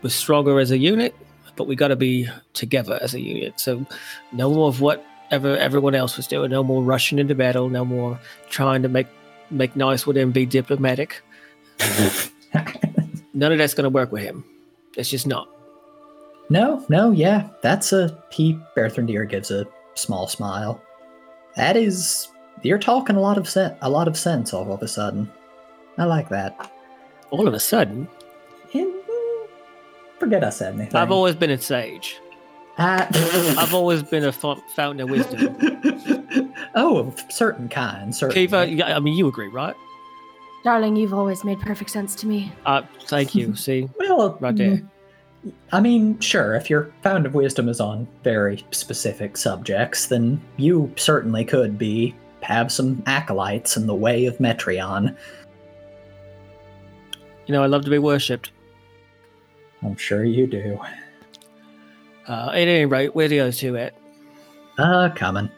we're stronger as a unit. But we got to be together as a unit. So no more of whatever everyone else was doing. No more rushing into battle. No more trying to make make nice with him, be diplomatic. None of that's going to work with him. It's just not. No, no, yeah, that's a he. Berthrendeer gives a small smile. That is, you're talking a lot of sense. A lot of sense all of a sudden. I like that. All of a sudden, And, mm, forget I said anything. I've always been a sage. I, I've always been a fo- fountain of wisdom. oh, of certain kinds. Certainly. Kiva, yeah, I mean, you agree, right? Darling, you've always made perfect sense to me. Uh, thank you. See, Well, Right there. I mean, sure, if your found of wisdom is on very specific subjects, then you certainly could be have some acolytes in the way of Metreon. you know, I love to be worshipped. I'm sure you do. Uh, at any rate, where the other two at? Uh, coming.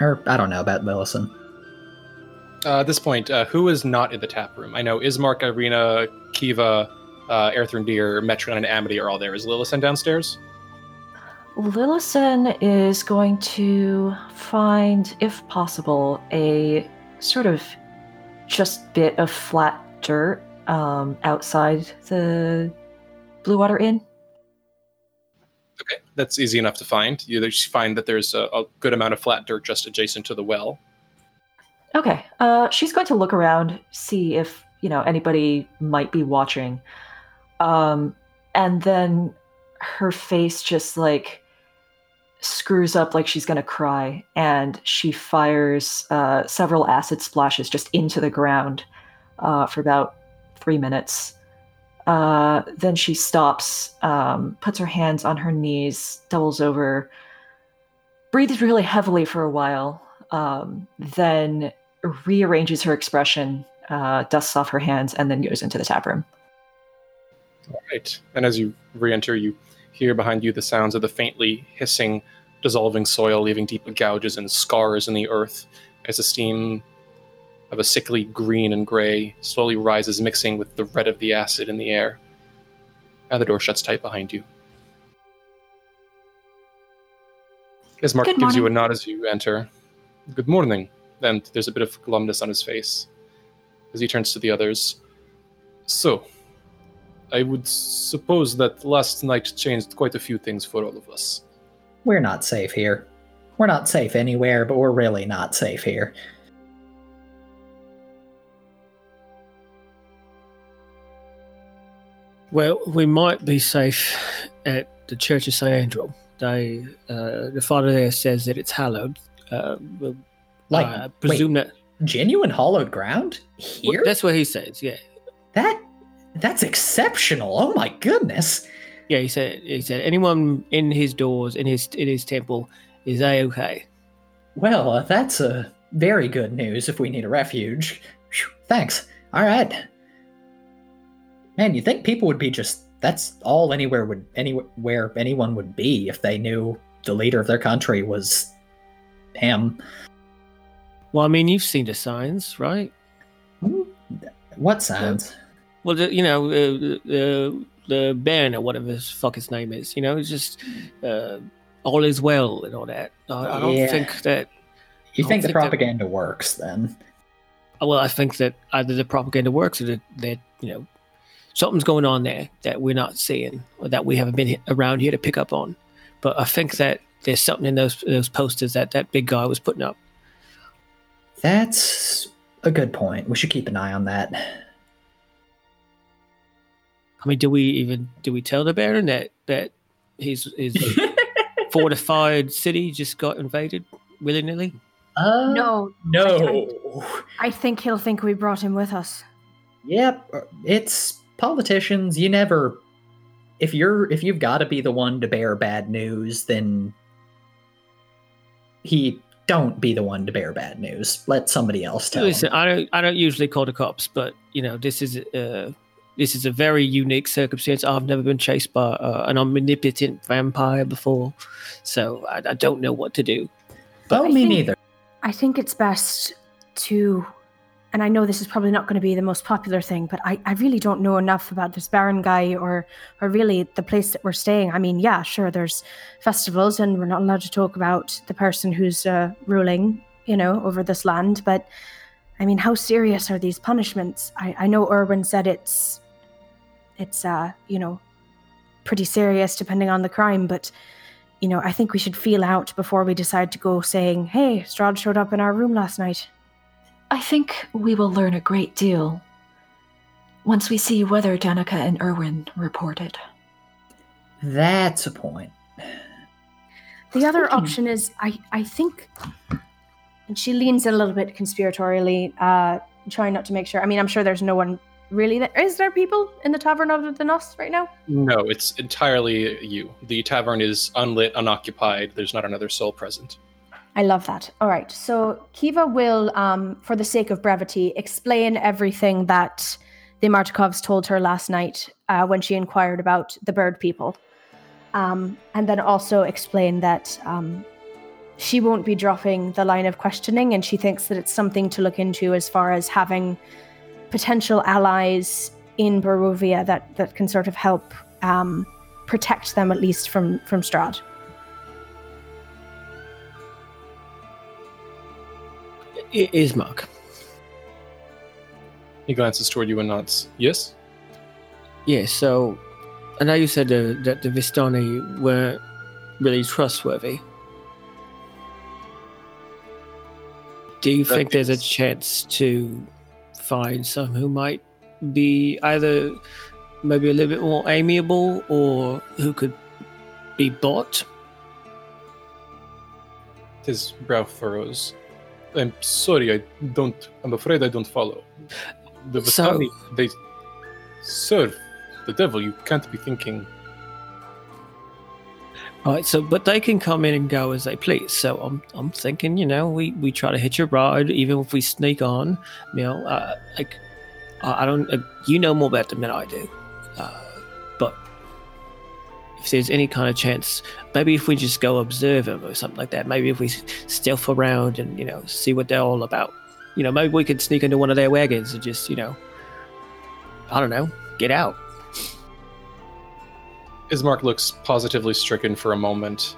Or I don't know about Lillison. Uh, at this point, uh, who is not in the tap room? I know Ismark, Ireena, Kiva, uh, Erthrindir, Metreon, and Amity are all there. Is Lillison downstairs? Lillison is going to find, if possible, a sort of just bit of flat dirt um, outside the Blue Water Inn. Okay, that's easy enough to find. You just find that there's a, a good amount of flat dirt just adjacent to the well. Okay, uh, she's going to look around, see if you know anybody might be watching, um, and then her face just like screws up like she's gonna cry, and she fires uh, several acid splashes just into the ground uh, for about three minutes. Uh, then she stops, um, puts her hands on her knees, doubles over, breathes really heavily for a while, um, then rearranges her expression, uh, dusts off her hands, and then goes into the tap room. All right. And as you re-enter, you hear behind you the sounds of the faintly hissing, dissolving soil, leaving deep gouges and scars in the earth as the steam of a sickly green and gray slowly rises, mixing with the red of the acid in the air. And the door shuts tight behind you. Ismark gives you a nod as you enter, good morning. Then there's a bit of glumness on his face as he turns to the others. So, I would suppose that last night changed quite a few things for all of us. We're not safe here. We're not safe anywhere, but we're really not safe here. Well, we might be safe at the Church of St. Andral. They, uh, the father there says that it's hallowed. Uh, well, Like, I presume that genuine hallowed ground well, here? that's what he says. Yeah, that that's exceptional. Oh my goodness. yeah. He said he said anyone in his doors in his in his temple is a okay. Well, uh, that's a very good news if we need a refuge. Phew, thanks. All right. Man, you think people would be just that's all anywhere would anywhere anyone would be if they knew the leader of their country was him. Well, I mean, you've seen the signs, right? What signs? Well, the, you know, uh, the the Baron or whatever his fuck his name is. You know, it's just uh, all is well and all that. I, I don't Yeah. think that. You I think the don't that- propaganda works then? Well, I think that either the propaganda works or that, that you know something's going on there that we're not seeing or that we haven't been around here to pick up on. But I think that there's something in those those posters that that big guy was putting up. That's a good point. We should keep an eye on that. I mean, do we even do we tell the Baron that that his his fortified city just got invaded willy nilly? Uh, No, No. I think he'll think we brought him with us. Yep, uh, it's politicians. You never if you're if you've got to be the one to bear bad news, then he don't be the one to bear bad news. Let somebody else tell. Listen, him. I don't I don't usually call the cops, but you know this is uh this is a very unique circumstance. I've never been chased by uh, an omnipotent vampire before, so I, I don't know what to do. Oh, I me think- neither. I think it's best to, and I know this is probably not going to be the most popular thing, but I, I really don't know enough about this Baron guy or or really the place that we're staying. I mean, yeah, sure, there's festivals, and we're not allowed to talk about the person who's uh, ruling, you know, over this land. But I mean, how serious are these punishments? I, I know Urwin said it's, it's uh, you know, pretty serious depending on the crime, but you know, I think we should feel out before we decide to go saying, hey, Strahd showed up in our room last night. I think we will learn a great deal once we see whether Danika and Urwin reported. That's a point. The other thinking- option is, I, I think, and she leans a little bit conspiratorially, uh, trying not to make sure. I mean, I'm sure there's no one really there. Is there people in the Tavern other than us right now? No, it's entirely you. The tavern is unlit, unoccupied. There's not another soul present. I love that. All right. So Kiva will, um, for the sake of brevity, explain everything that the Martikovs told her last night uh, when she inquired about the bird people. Um, and then also explain that um, she won't be dropping the line of questioning and she thinks that it's something to look into as far as having potential allies in Barovia that, that can sort of help um, protect them at least from, from Strahd. It is Mark. He glances toward you and nods. Yes? Yeah, so I know you said uh, that the Vistani weren't really trustworthy. Do you that think means- there's a chance to find some who might be either maybe a little bit more amiable or who could be bought? His brow furrows. I'm sorry, I don't. I'm afraid I don't follow. The So- Vistani, they serve the devil. You can't be thinking. Right, so but they can come in and go as they please. So I'm I'm thinking, you know, we we try to hitch a ride, even if we sneak on. You know, uh, like I I don't, uh, you know more about them than I do. Uh, but if there's any kind of chance, maybe if we just go observe them or something like that. Maybe if we stealth around and you know see what they're all about. You know, maybe we could sneak into one of their wagons and just you know, I don't know, get out. Ismark looks positively stricken for a moment.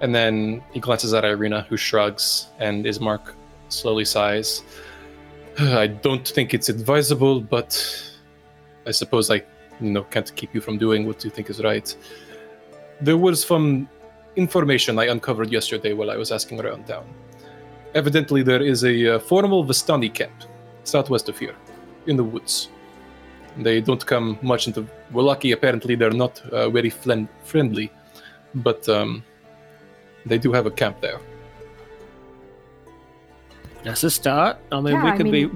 And then he glances at Ireena, who shrugs, and Ismark slowly sighs. I don't think it's advisable, but I suppose I you know, can't keep you from doing what you think is right. There was some information I uncovered yesterday while I was asking around town. Evidently, there is a uh, formal Vistani camp southwest of here, in the woods. They don't come much into Vallaki. Apparently, they're not uh, very flen- friendly, but um, they do have a camp there. That's a start. I mean, Yeah, we I could be.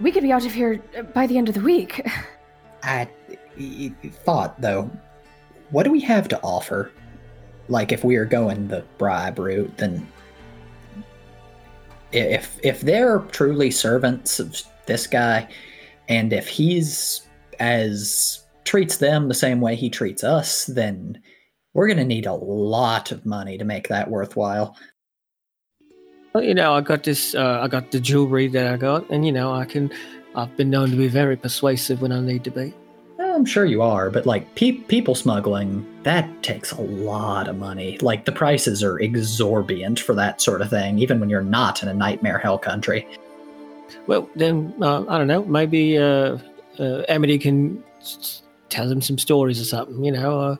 We could be out of here uh, by the end of the week. I thought though, what do we have to offer? Like if we are going the bribe route, then if if they're truly servants of this guy, and if he's as treats them the same way he treats us, then we're gonna need a lot of money to make that worthwhile. Well, you know, I got this. Uh, I got the jewelry that I got, and you know, I can. I've been known to be very persuasive when I need to be. I'm sure you are, but like pe- people smuggling, that takes a lot of money. Like the prices are exorbitant for that sort of thing, even when you're not in a nightmare hell country. Well, then uh, I don't know. Maybe uh, uh, Amity can s- s- tell them some stories or something. You know, uh,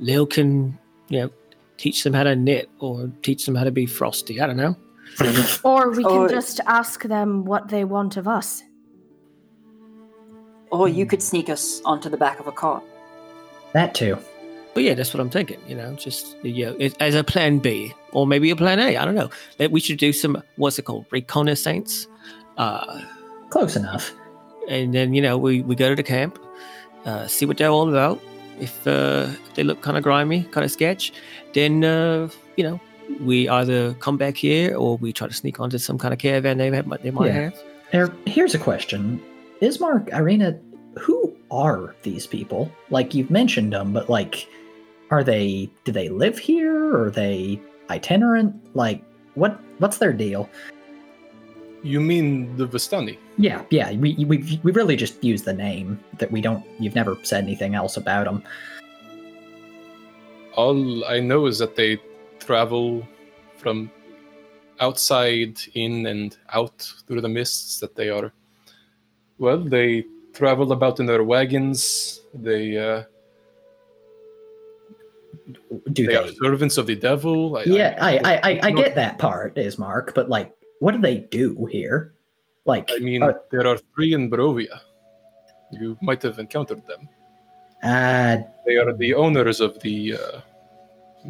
Lil can, you know, teach them how to knit or teach them how to be frosty. I don't know. or we can Or- just ask them what they want of us. Or you could sneak us onto the back of a car. That too. But yeah, that's what I'm thinking. You know, just you know, it, as a plan B or maybe a plan A. I don't know. That we should do some what's it called reconnaissance. Uh, Close enough. and then you know we, we go to the camp uh, see what they're all about if uh, they look kind of grimy kind of sketch then uh, you know we either come back here or we try to sneak onto some kind of caravan they, have, they might Yeah. have There, here's a question: Ismark, Ireena, who are these people? Like you've mentioned them, but like, are they? Do they live here? Or are they itinerant? Like, what? What's their deal? You mean the Vistani? Yeah, yeah. We we we really just use the name that we don't. You've never said anything else about them. All I know is that they travel from outside in and out through the mists, that they are, well, they travel about in their wagons. They, uh, Do they they? are servants of the devil. I, yeah, I I I, I no- get that part, Ismark but like, what do they do here? Like, I mean, are- there are three in Barovia. You might have encountered them. uh, They are the owners of the uh,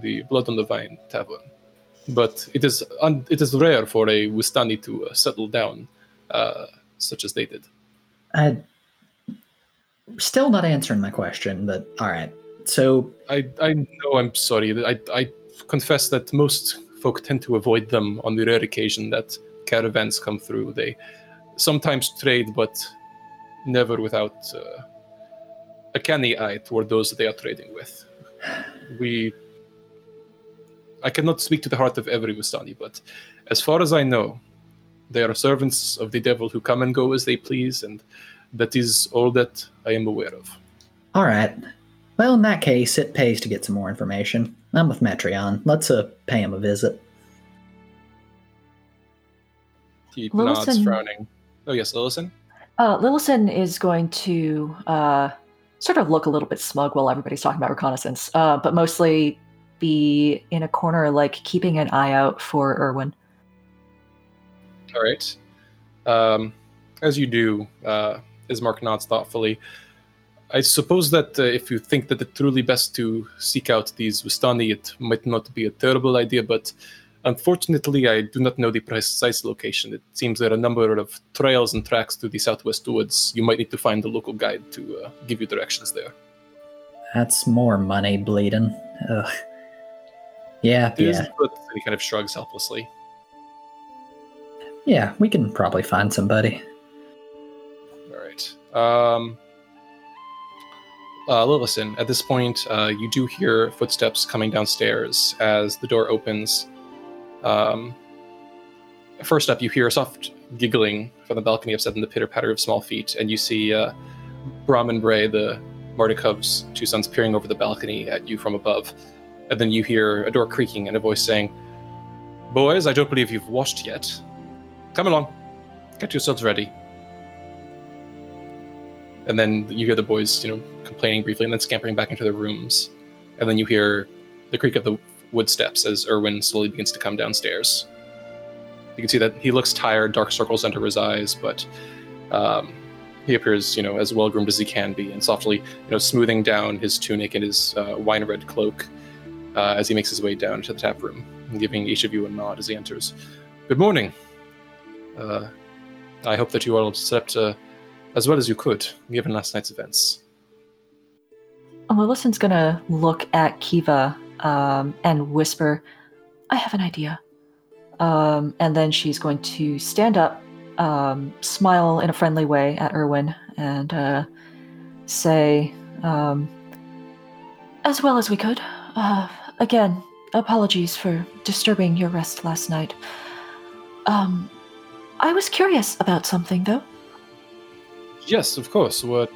the Blood on the Vine tavern, but it is un- it is rare for a Vistani to uh, settle down, uh, such as they did. uh, still not answering my question. But all right, so I I know I'm sorry. I I confess that most folk tend to avoid them on the rare occasion that caravans come through. They sometimes trade, but never without uh, a canny eye toward those they are trading with. We. I cannot speak to the heart of every Vistani, but as far as I know, they are servants of the devil who come and go as they please, and that is all that I am aware of. all right. Well, in that case, it pays to get some more information. I'm with Metreon. Let's uh pay him a visit. He nods, frowning. Oh yes, Lillison. Uh, Lillison is going to uh, sort of look a little bit smug while everybody's talking about reconnaissance, uh, but mostly be in a corner, like keeping an eye out for Urwin. All right. Um, as you do, uh, Ismark nods thoughtfully. I suppose that uh, if you think that it's truly best to seek out these Vistani, it might not be a terrible idea, but unfortunately, I do not know the precise location. It seems there are a number of trails and tracks through the southwest woods. You might need to find a local guide to uh, give you directions there. That's more money bleeding. Ugh. Yeah, It is, yeah, but he kind of shrugs helplessly. yeah. We can probably find somebody. All right. Um, uh, Lillison, at this point, uh, you do hear footsteps coming downstairs as the door opens. Um, first up, you hear a soft giggling from the balcony upset in the pitter patter of small feet, and you see uh, Brom Bray, the Martikov's two sons, peering over the balcony at you from above. And then you hear a door creaking and a voice saying, Boys, I don't believe you've washed yet. Come along. Get yourselves ready and then you hear the boys, you know, complaining briefly, and then scampering back into their rooms, and then you hear the creak of the wood steps as Urwin slowly begins to come downstairs. You can see that he looks tired, dark circles enter his eyes, but um, he appears, you know, as well groomed as he can be, and softly, you know, smoothing down his tunic and his uh, wine red cloak uh, as he makes his way down to the tap room, giving each of you a nod as he enters. Good morning. Uh, I hope that you all slept as well as you could, given last night's events. Lillison's gonna look at Kiva um, and whisper, I have an idea. Um, and then she's going to stand up, um, smile in a friendly way at Urwin, and uh, say, um, As well as we could. Uh, again, apologies for disturbing your rest last night. Um, I was curious about something, though. Yes, of course. What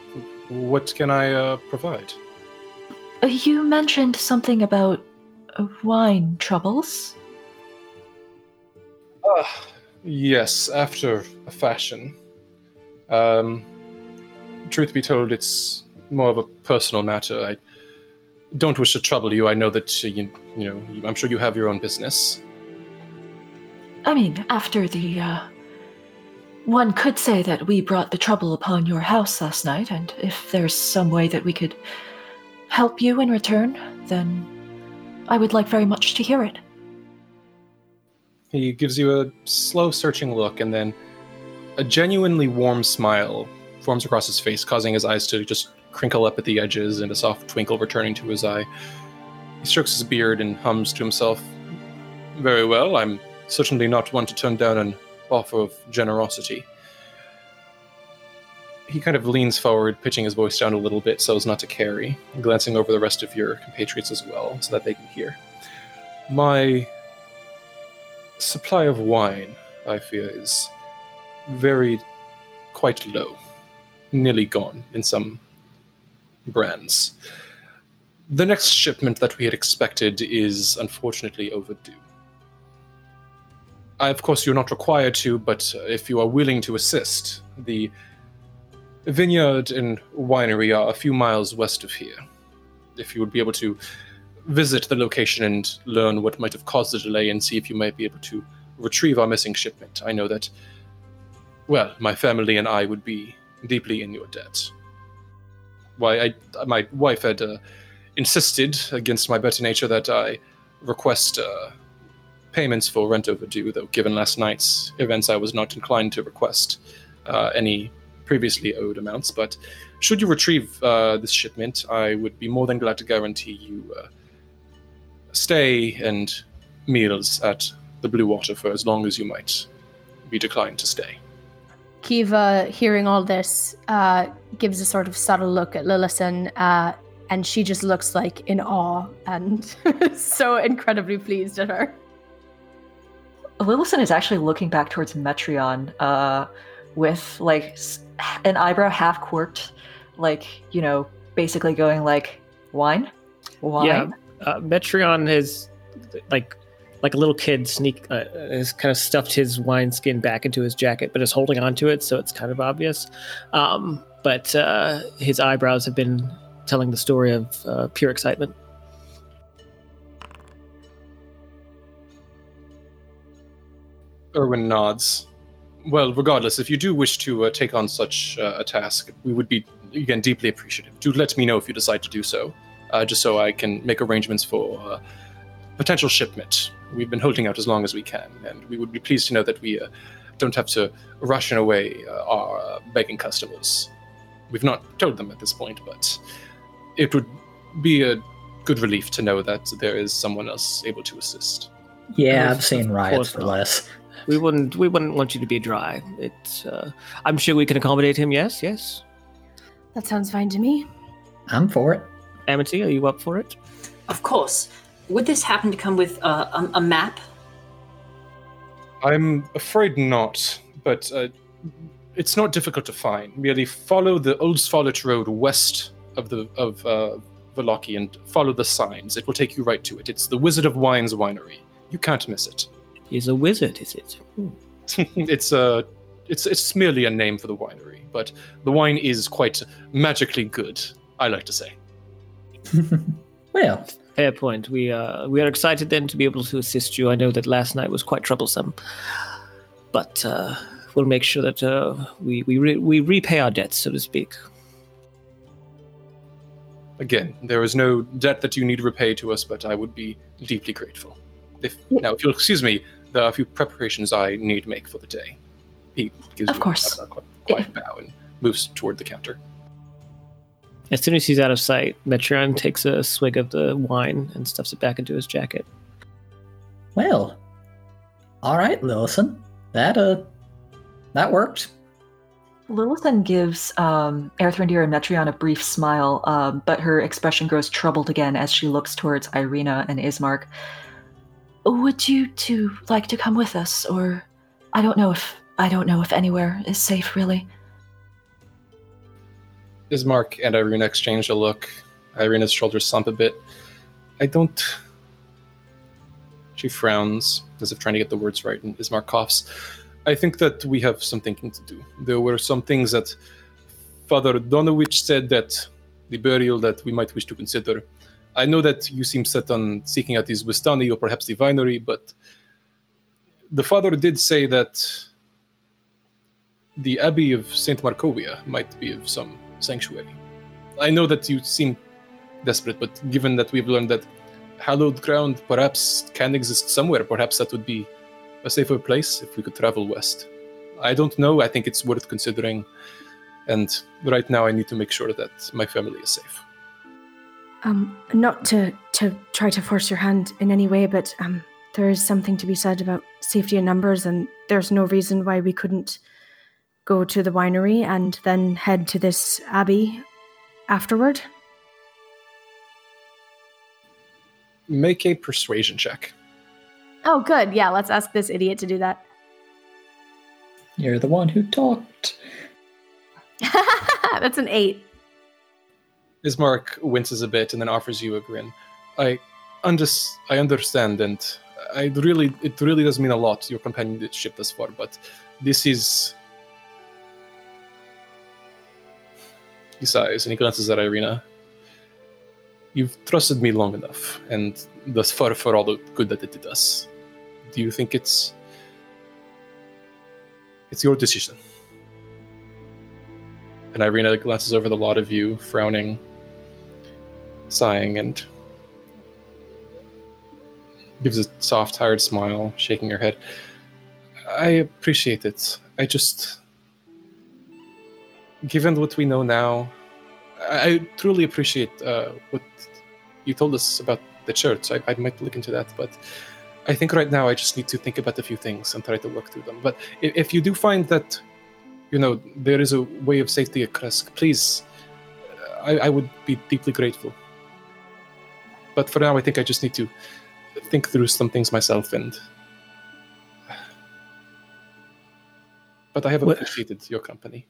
what can I uh, provide? Uh, You mentioned something about uh, wine troubles. Ah, yes, after a fashion. Um, truth be told, it's more of a personal matter. I don't wish to trouble you. I know that uh, you, you know. I'm sure you have your own business. I mean, after the, uh. One could say that we brought the trouble upon your house last night, and if there's some way that we could help you in return, then I would like very much to hear it. He gives you a slow, searching look, and then a genuinely warm smile forms across his face, causing his eyes to just crinkle up at the edges and a soft twinkle returning to his eye. He strokes his beard and hums to himself, Very well, I'm certainly not one to turn down an offer of generosity. He kind of leans forward, pitching his voice down a little bit so as not to carry, glancing over the rest of your compatriots as well so that they can hear. My supply of wine, I fear, is very quite low, nearly gone in some brands. The next shipment that we had expected is unfortunately overdue. Of course, you're not required to, but if you are willing to assist, the vineyard and winery are a few miles west of here. If you would be able to visit the location and learn what might have caused the delay and see if you might be able to retrieve our missing shipment. I know that, well, my family and I would be deeply in your debt. Why, I, my wife had uh, insisted, against my better nature, that I request uh, payments for rent overdue, though given last night's events, I was not inclined to request uh, any previously owed amounts. But should you retrieve uh, this shipment, I would be more than glad to guarantee you uh, stay and meals at the Blue Water for as long as you might be declined to stay. Kiva, hearing all this, uh, gives a sort of subtle look at Lillison, uh, and she just looks like in awe and so incredibly pleased at her. Lillison is actually looking back towards Metreon uh, with like an eyebrow half quirked, like, you know, basically going like, wine? Wine? Yeah. Uh, Metreon has like like a little kid sneak uh, has kind of stuffed his wineskin back into his jacket, but is holding onto it, so it's kind of obvious. Um, but uh, his eyebrows have been telling the story of uh, pure excitement. Urwin nods. Well, regardless, if you do wish to uh, take on such uh, a task, we would be, again, deeply appreciative. Do let me know if you decide to do so, uh, just so I can make arrangements for uh, potential shipment. We've been holding out as long as we can, and we would be pleased to know that we uh, don't have to ration away uh, our begging customers. We've not told them at this point, but it would be a good relief to know that there is someone else able to assist. Yeah, I've seen riots for less. We wouldn't we wouldn't want you to be dry. It's uh, I'm sure we can accommodate him. Yes, yes. That sounds fine to me. I'm for it. Amity, are you up for it? Of course. Would this happen to come with uh, a, a map? I'm afraid not, but uh, it's not difficult to find. Merely follow the Old Svalich Road west of the of uh, Vallaki and follow the signs. It will take you right to it. It's the Wizard of Wines Winery. You can't miss it. He's a wizard, is it? It's a it's it's merely a name for the winery, but the wine is quite magically good. I like to say. well, Fair point. We uh, we are excited then to be able to assist you. I know that last night was quite troublesome, but uh, we'll make sure that uh, we we re- we repay our debts, so to speak. Again, there is no debt that you need to repay to us, but I would be deeply grateful. If now, if you'll excuse me, there are a few preparations I need to make for the day. He gives Of you course. a quiet, quiet bow and moves toward the counter. As soon as he's out of sight, Metreon takes a swig of the wine and stuffs it back into his jacket. well. All right, Lillison. That uh, that worked. Lillison gives um, Erthrindir and Metreon a brief smile, um, but her expression grows troubled again as she looks towards Ireena and Ismark. Would you two like to come with us, or I don't know if I don't know if anywhere is safe, really. Ismark and Ireena exchange a look. Ireena's shoulders slump a bit. I don't. She frowns, as if trying to get the words right, and Ismark coughs. I think that we have some thinking to do. There were some things that Father Donavich said that the burial that we might wish to consider. I know that you seem set on seeking out these Vistani or perhaps the vinery, but the father did say that the Abbey of St. Markovia might be of some sanctuary. I know that you seem desperate, but given that we've learned that hallowed ground perhaps can exist somewhere, perhaps that would be a safer place if we could travel west. I don't know. I think it's worth considering. And right now, I need to make sure that my family is safe. Um, not to to try to force your hand in any way, but um, there is something to be said about safety in numbers, and there's no reason why we couldn't go to the winery and then head to this abbey afterward. Make a persuasion check. Oh, good. Yeah, let's ask this idiot to do that. You're the one who talked. That's an eight. Ismark winces a bit and then offers you a grin. I, I understand, and I really, it really does mean a lot your companionship thus far. But this is. He sighs and he glances at Ireena. You've trusted me long enough, and thus far for all the good that it did us. Do you think it's? It's your decision. And Ireena glances over the lot of you, frowning, sighing, and gives a soft, tired smile, shaking her head. I appreciate it. I just. Given what we know now, I, truly appreciate uh, what you told us about the church. I, I might look into that, but I think right now I just need to think about a few things and try to work through them. But if, if you do find that you know, there is a way of safety at Krezk, please, uh, I, I would be deeply grateful. But for now, I think I just need to think through some things myself and. But I have appreciated your company.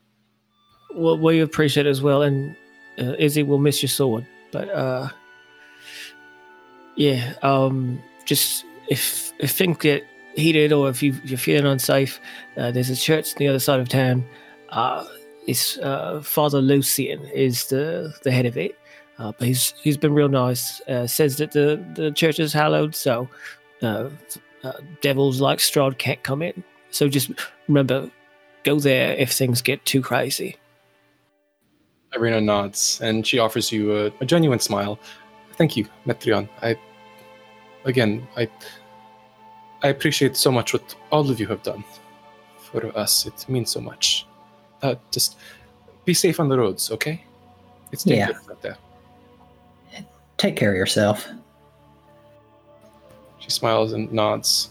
Well, we appreciate it as well, and uh, Izzy will miss your sword. But uh, yeah, um, just if if things get heated or if you, you're feeling unsafe, uh, there's a church on the other side of town. Uh, it's uh, Father Lucian is the the head of it, uh, but he's he's been real nice. Uh, says that the the church is hallowed, so uh, uh, devils like Strahd can't come in. So just remember, go there if things get too crazy. Ireena nods, and she offers you a, a genuine smile. Thank you, Metreon. I, again, I, I appreciate so much what all of you have done for us. It means so much. Uh, just be safe on the roads, okay? It's Yeah. dangerous out there. Take care of yourself. She smiles and nods,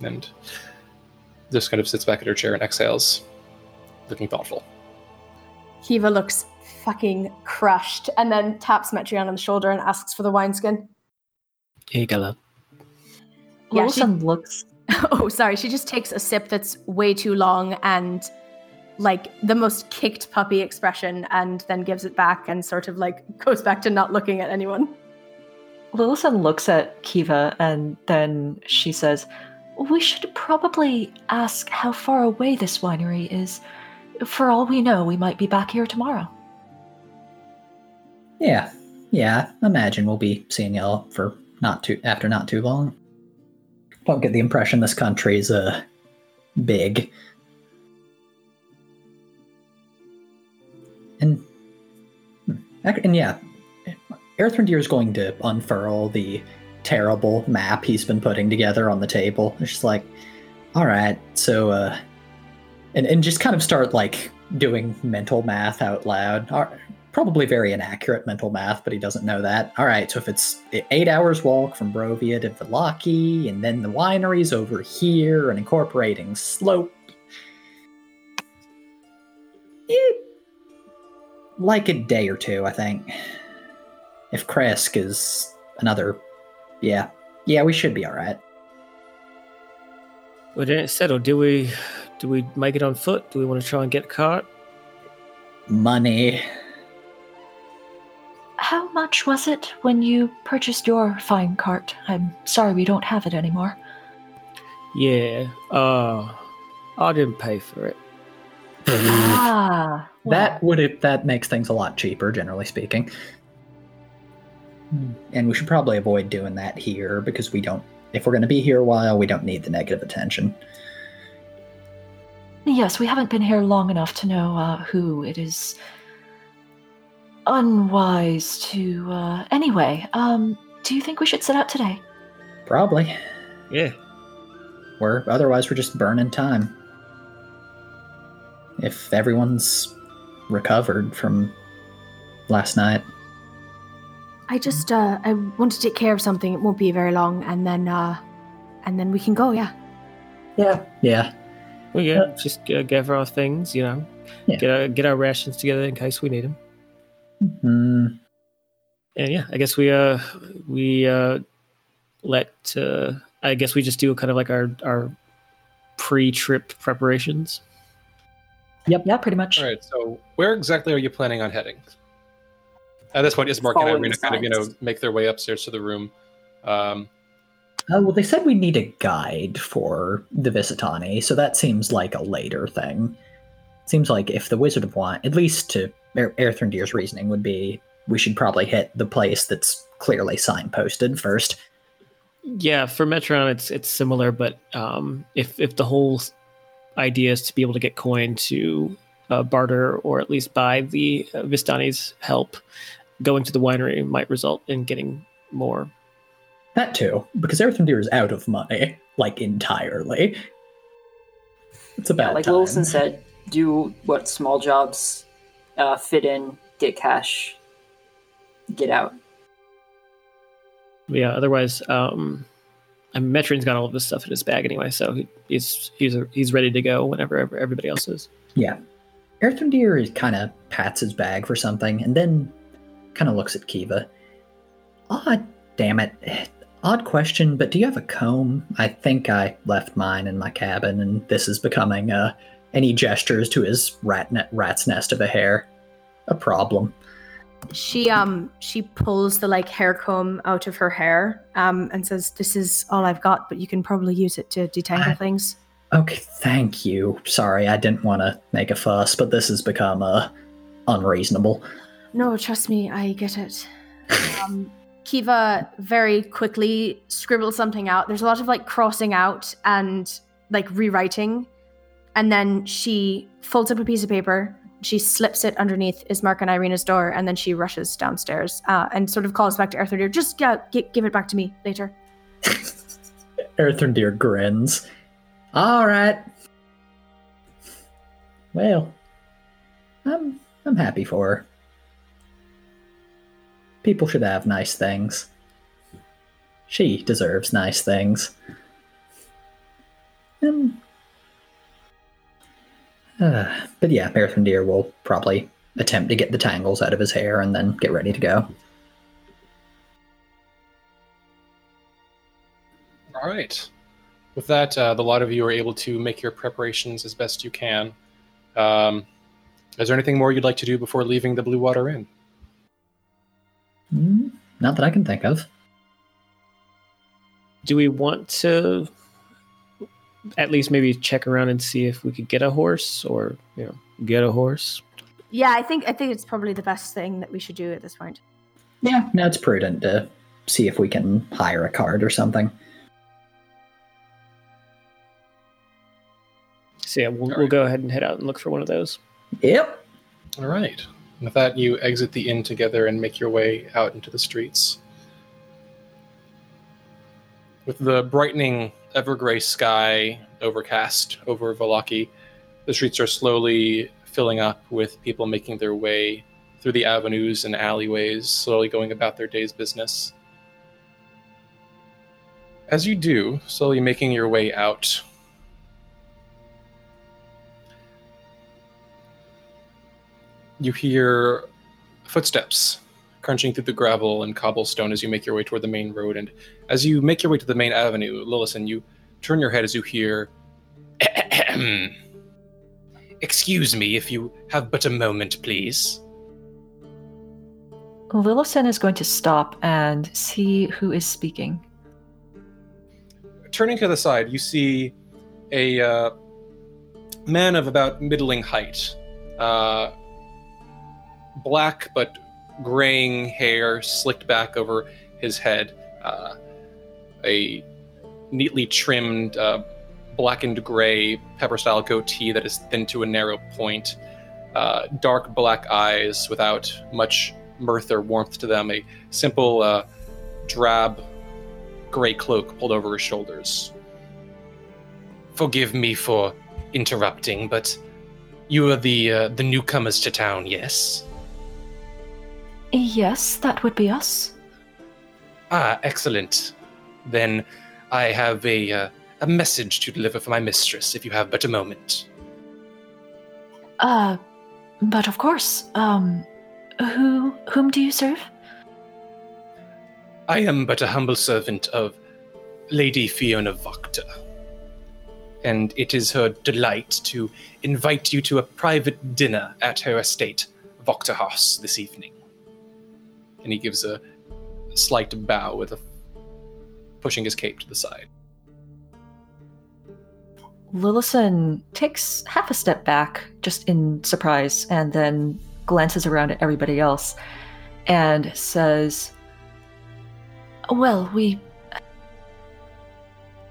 and just kind of sits back in her chair and exhales, looking thoughtful. Kiva looks fucking crushed and then taps Metreon on the shoulder and asks for the wineskin. Here you go, love. Yeah, she- looks. Oh, sorry. She just takes a sip that's way too long and like the most kicked puppy expression and then gives it back and sort of like goes back to not looking at anyone. Lillison looks at Kiva and then she says, We should probably ask how far away this winery is. For all we know, we might be back here tomorrow. Yeah, yeah. Imagine we'll be seeing y'all for not too after not too long. Don't get the impression this country's uh big. And and yeah, Earthrendir is going to unfurl the terrible map he's been putting together on the table. It's just like, all right, so uh, and and just kind of start like doing mental math out loud. Probably very inaccurate mental math, but he doesn't know that. All right, so if it's eight hours walk from Barovia to Vallaki, and then the wineries over here, and incorporating slope, like a day or two, I think. If Krezk is another, yeah, yeah, we should be all right. Well, then it's settled. Do we do we make it on foot? Do we want to try and get a cart? Money. How much was it when you purchased your fine cart? I'm sorry we don't have it anymore. Yeah. Uh, I didn't pay for it. Ah, well, That would have, that makes things a lot cheaper, generally speaking. And we should probably avoid doing that here because we don't. If we're going to be here a while, we don't need the negative attention. Yes, we haven't been here long enough to know uh, who it is unwise to. Uh, anyway, um, do you think we should set out today? Probably. Yeah. We're otherwise we're just burning time. If everyone's recovered from last night, I just uh I want to take care of something. It won't be very long and then uh and then we can go, yeah. yeah, yeah, Well, yeah. Just uh, gather our things, you know. Yeah. Get our get our rations together in case we need them. mm, And yeah, I guess we uh we uh let uh I guess we just do kind of like our our pre-trip preparations. Yeah, pretty much. All right, so where exactly are you planning on heading? At this point, Ismark and Following Ireena kind of, you know, make their way upstairs to the room. Um, Oh, well, they said we need a guide for the Vistani, so that seems like a later thing. Seems like if the Wizard of Wine, at least to er- Erthrendir's reasoning, would be we should probably hit the place that's clearly signposted first. Yeah, for Metreon it's it's similar, but um if if the whole idea is to be able to get coin to uh, barter or at least buy the uh, Vistani's help, going to the winery might result in getting more. That too, because Erthrendir is out of money, like entirely. It's Yeah, about like time. Wilson said, do what small jobs uh, fit in, get cash, get out. Yeah, otherwise, um, and Metreon's got all of this stuff in his bag anyway, so he, he's he's he's ready to go whenever everybody else is. Yeah. Erthrendir is kind of pats his bag for something and then kind of looks at Kiva. Odd, damn it. Odd question, but do you have a comb? I think I left mine in my cabin, and this is becoming uh, any gestures to his rat ne- rat's nest of a hair a problem. She um she pulls the like hair comb out of her hair um and says this is all i've got but you can probably use it to detangle I- things Okay, thank you. Sorry, I didn't want to make a fuss, but this has become uh, unreasonable. no trust me i get it um kiva very quickly scribbles something out there's a lot of like crossing out and like rewriting and then she folds up a piece of paper she slips it underneath ismark and ireena's door and then she rushes downstairs uh, and sort of calls back to Erthrindir, just yeah, gi- give it back to me later Erthrindir grins. All right. Well, I'm I'm happy for her. People should have nice things. She deserves nice things. And, uh, but yeah, Erthrindir will probably attempt to get the tangles out of his hair and then get ready to go. All right. With that, uh, the lot of you are able to make your preparations as best you can. Um, is there anything more you'd like to do before leaving the Blue Water Inn? Hmm, Not that I can think of. Do we want to at least maybe check around and see if we could get a horse or, you know, get a horse? yeah i think i think it's probably the best thing that we should do at this point Yeah, no, it's prudent to see if we can hire a card or something. So yeah, we'll, All we'll go ahead and head out and look for one of those. Yep. All right. With that, you exit the inn together and make your way out into the streets. With the brightening evergray sky overcast over Vallaki, the streets are slowly filling up with people making their way through the avenues and alleyways, slowly going about their day's business. As you do, slowly making your way out, you hear footsteps crunching through the gravel and cobblestone as you make your way toward the main road. And as you make your way to the main avenue, Lillison, you turn your head as you hear. Excuse me if you have but a moment, please. Lillison is going to stop and see who is speaking. Turning to the side, you see a uh, man of about middling height. Uh, black but graying hair slicked back over his head. Uh, a neatly trimmed uh, black and gray pepper style goatee that is thin to a narrow point. Uh, dark black eyes without much mirth or warmth to them. A simple uh, drab gray cloak pulled over his shoulders. Forgive me for interrupting, but you are the uh, the newcomers to town, yes? Yes, that would be us. Ah, excellent. Then I have a uh, a message to deliver for my mistress. If you have but a moment. Uh, but of course, um, who, whom do you serve? I am but a humble servant of Lady Fiona Wachter, and it is her delight to invite you to a private dinner at her estate, Wachter House, this evening. And he gives a slight bow with a pushing his cape to the side. Lillison takes half a step back, just in surprise, and then glances around at everybody else and says, Well, we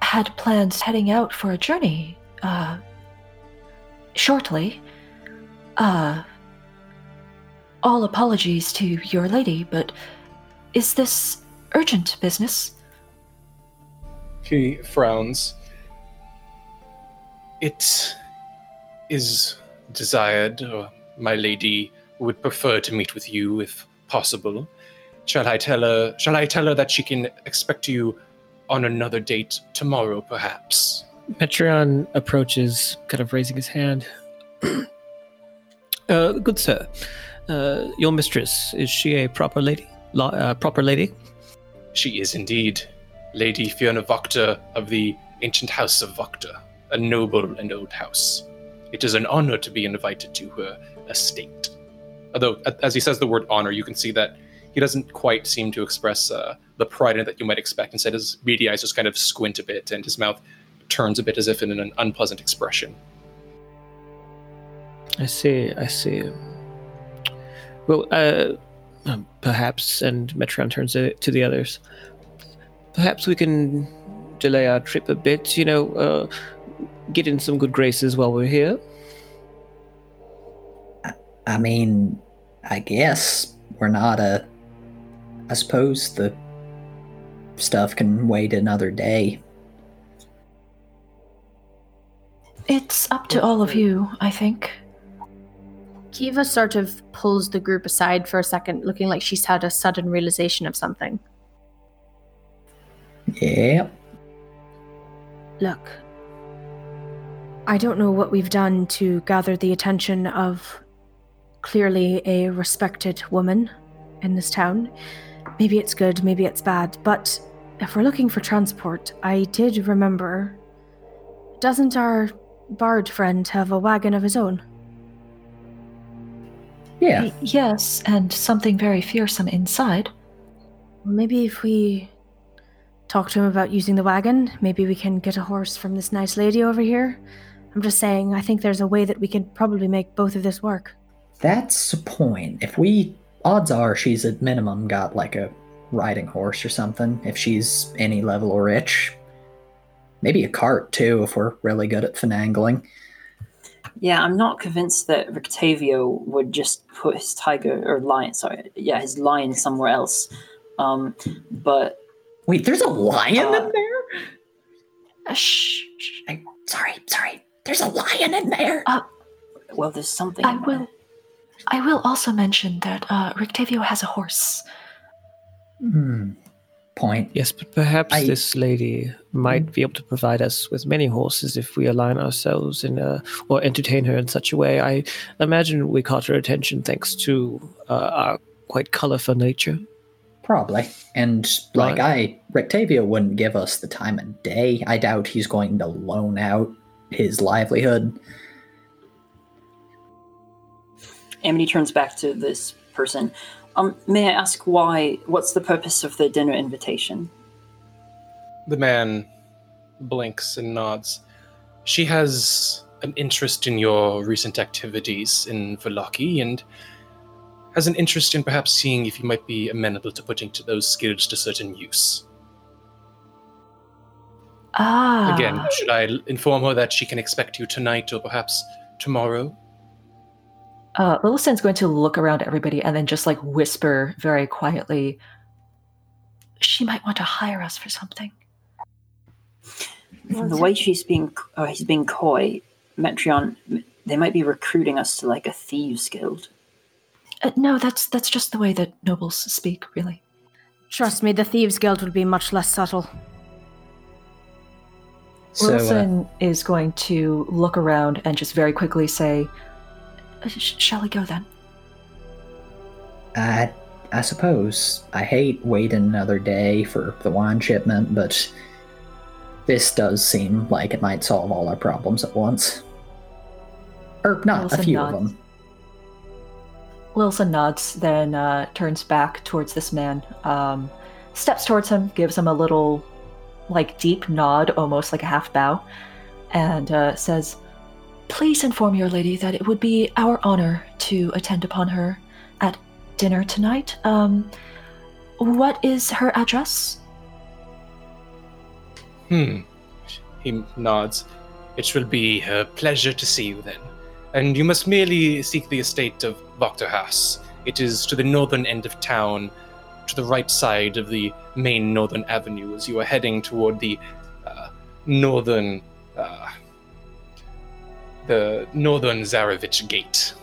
had plans heading out for a journey, uh, shortly. Uh, all apologies to your lady, but is this urgent business? He frowns. It is desired, or my lady would prefer to meet with you if possible. Shall I tell her? Shall I tell her that she can expect you on another date tomorrow, perhaps? Metreon approaches, kind of raising his hand. uh, good sir, uh, your mistress is she a proper lady? Lo- uh, proper lady? She is indeed Lady Fiona Wachter of the ancient house of Wachter, a noble and old house. It is an honor to be invited to her estate. although as he says the word honor, you can see that he doesn't quite seem to express uh, the pride in it that you might expect. Instead, his beady eyes just kind of squint a bit, and his mouth turns a bit as if in an unpleasant expression. I see, I see. Well, uh, perhaps, and Metreon turns to the others. Perhaps we can delay our trip a bit, you know, uh, get in some good graces while we're here. I mean, I guess we're not a. I suppose the stuff can wait another day. It's up to all of you, I think. Kiva sort of pulls the group aside for a second, looking like she's had a sudden realization of something. Yeah. Look, I don't know what we've done to gather the attention of clearly a respected woman in this town. Maybe it's good, maybe it's bad, but if we're looking for transport, I did remember. Doesn't our bard friend have a wagon of his own? Yeah. Y- Yes, and something very fearsome inside. Maybe if we talk to him about using the wagon, maybe we can get a horse from this nice lady over here. I'm just saying, I think there's a way that we can probably make both of this work. That's the point. If we. Odds are she's at minimum got like a riding horse or something, if she's any level or rich. Maybe a cart too, if we're really good at finagling. Yeah, I'm not convinced that Rictavio would just put his tiger or lion, sorry, yeah, his lion somewhere else. Um, but Wait, there's a lion Uh, in there? Uh, shh, shh. I, sorry, sorry. There's a lion in there. well, there's something. I in there. will. I will also mention that uh, Rictavio has a horse. Hmm. Point. Yes, but perhaps I- this lady might be able to provide us with many horses if we align ourselves in a, or entertain her in such a way. I imagine we caught her attention thanks to uh, our quite colorful nature. Probably. And like I Rictavio wouldn't give us the time of day. I doubt he's going to loan out his livelihood. Amity turns back to this person. Um, may I ask why? What's the purpose of the dinner invitation? The man blinks and nods. She has an interest in your recent activities in Vallaki and has an interest in perhaps seeing if you might be amenable to putting to those skills to certain use. Ah. Again, should I inform her that she can expect you tonight or perhaps tomorrow? Uh, Lillison's going to look around at everybody and then just like whisper very quietly. She might want to hire us for something. From the way she's being, uh, he's being coy, Metreon, they might be recruiting us to like a thieves guild. Uh, no, that's that's just the way that nobles speak, really. Trust me, the Thieves Guild would be much less subtle. So uh, Wilson is going to look around and just very quickly say, "Uh, "Shall we go then?" I I suppose I hate waiting another day for the wine shipment, but this does seem like it might solve all our problems at once. Or not, a few nods. of them. Wilson nods, then uh, turns back towards this man, um, steps towards him, gives him a little, like, deep nod, almost like a half bow, and uh, says, Please inform your lady that it would be our honor to attend upon her at dinner tonight. Um, what is her address? Hmm. He nods. It will be her pleasure to see you then. And you must merely seek the estate of Haas. It is to the northern end of town, to the right side of the main northern avenue as you are heading toward the uh, northern. Uh, the northern Zarevich gate.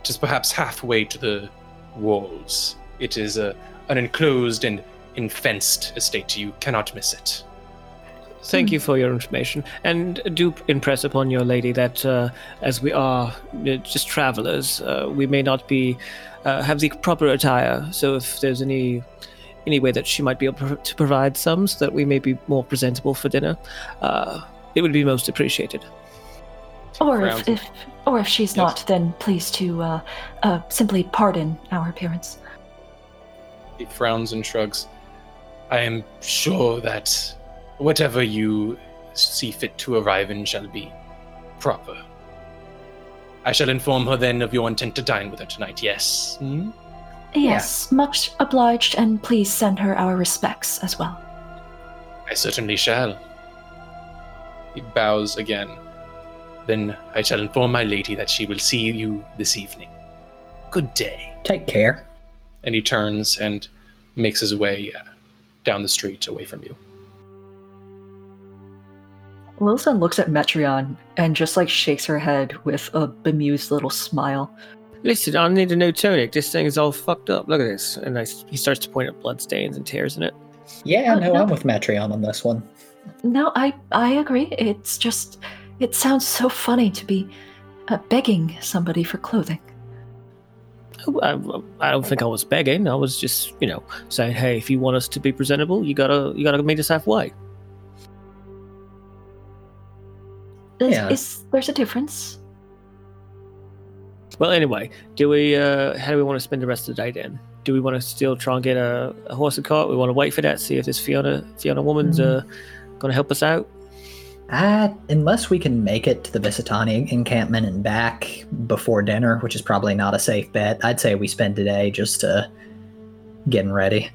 It is perhaps halfway to the walls. It is a, an enclosed and infenced estate. You cannot miss it. Thank you for your information, and do impress upon your lady that uh, as we are uh, just travelers, uh, we may not be uh, have the proper attire. So if there's any any way that she might be able to provide some, so that we may be more presentable for dinner, uh, it would be most appreciated. Or if, if Or if she's Yes. not, then please to uh, uh, simply pardon our appearance. He frowns and shrugs. I am sure that whatever you see fit to arrive in shall be proper. I shall inform her then of your intent to dine with her tonight, yes? Hmm? Yes, much obliged, and please send her our respects as well. I certainly shall. He bows again. Then I shall inform my lady that she will see you this evening. Good day. Take care. And he turns and makes his way uh, down the street away from you. Lillison looks at Metreon and just like shakes her head with a bemused little smile. Listen, I need a new tunic. This thing is all fucked up. Look at this. And I, he starts to point at bloodstains and tears in it. Yeah, Oh, no, no. I'm with Metreon on this one. No, I I agree. It's just it sounds so funny to be uh, begging somebody for clothing. Oh, I, I don't think I was begging. I was just, you know, saying, hey, if you want us to be presentable, you gotta, you gotta meet us halfway. Is, Yeah. is there's a difference? Well, anyway, do we? Uh, how do we want to spend the rest of the day then? Do we want to still try and get a, a horse and cart? We want to wait for that, see if this Fiona Fiona woman's uh, going to help us out. Uh, unless we can make it to the Vistani encampment and back before dinner, which is probably not a safe bet, I'd say we spend today just uh, getting ready.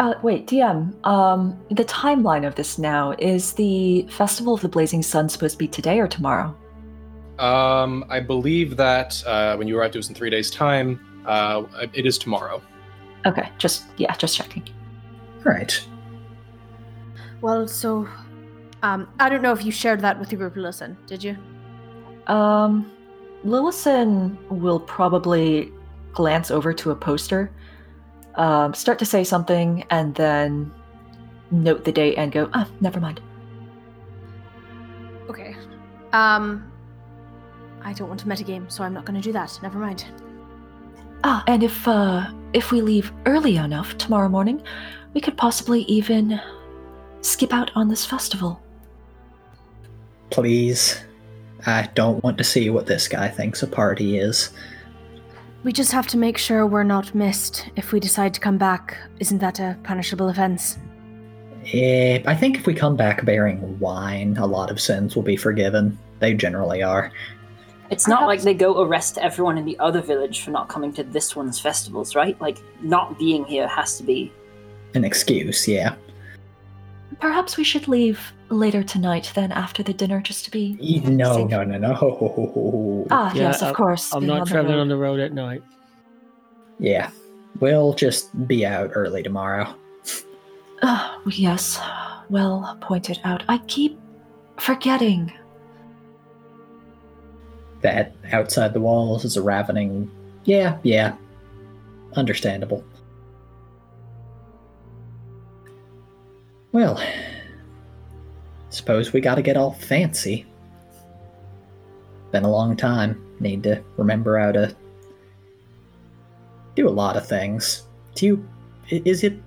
Uh, wait, DM. Um, the timeline of this now is the festival of the blazing sun supposed to be today or tomorrow? Um, I believe that uh, when you arrived, to us in three days' time, uh, it is tomorrow. Okay, just yeah, just checking. Right. Well, so um, I don't know if you shared that with the group. Listen, did you? Um, Lillison will probably glance over to a poster, um, start to say something, and then note the date and go, ah, never mind. Okay. Um, I don't want to metagame, so I'm not going to do that. Never mind. Ah, and if uh, if we leave early enough tomorrow morning, we could possibly even skip out on this festival. Please. I don't want to see what this guy thinks a party is. We just have to make sure we're not missed if we decide to come back. Isn't that a punishable offense? Eh, I think if we come back bearing wine, a lot of sins will be forgiven. They generally are. It's not like they go arrest everyone in the other village for not coming to this one's festivals, right? Like, not being here has to be. An excuse, yeah. Perhaps we should leave later tonight than after the dinner, just to be. No, safe. no, no, no. Ah, Yeah, yes, of I- course. I'm not on traveling road. on the road at night. Yeah. We'll just be out early tomorrow. Ah, yes, well pointed out. I keep forgetting. That outside the walls is a ravening. Yeah, yeah. Understandable. Well, suppose we gotta get all fancy. Been a long time. Need to remember how to do a lot of things. Do you. Is it.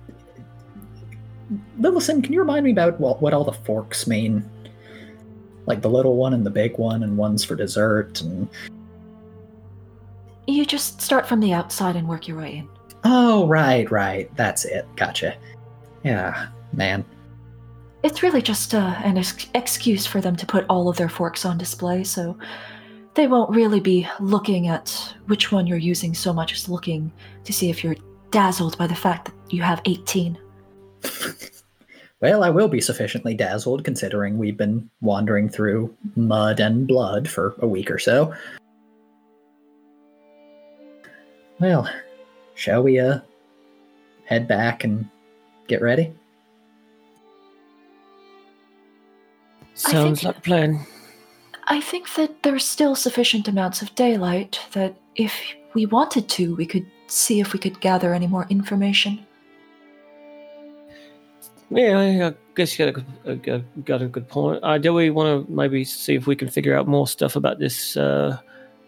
Lillison, can you remind me about what, what all the forks mean? Like the little one and the big one, and ones for dessert, and. You just start from the outside and work your way in. Oh, right, right. That's it. Gotcha. Yeah, man. It's really just uh, an ex- excuse for them to put all of their forks on display, so they won't really be looking at which one you're using so much as looking to see if you're dazzled by the fact that you have 18. Well, I will be sufficiently dazzled considering we've been wandering through mud and blood for a week or so. Well, shall we uh head back and get ready? Sounds think- like plan. I think that there's still sufficient amounts of daylight that if we wanted to, we could see if we could gather any more information. Yeah, I I guess you got a, a, a- got a good point. Uh, do we want to maybe see if we can figure out more stuff about this uh,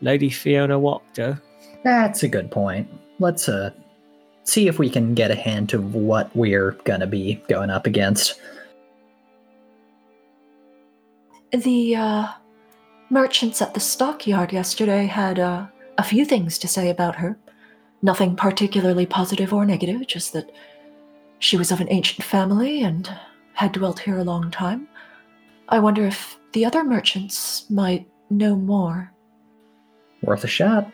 Lady Fiona Wachter? That's a good point. Let's uh see if we can get a hint of what we're gonna be going up against. The uh, merchants at the stockyard yesterday had uh, a few things to say about her. Nothing particularly positive or negative, just that she was of an ancient family and had dwelt here a long time. I wonder if the other merchants might know more. Worth a shot.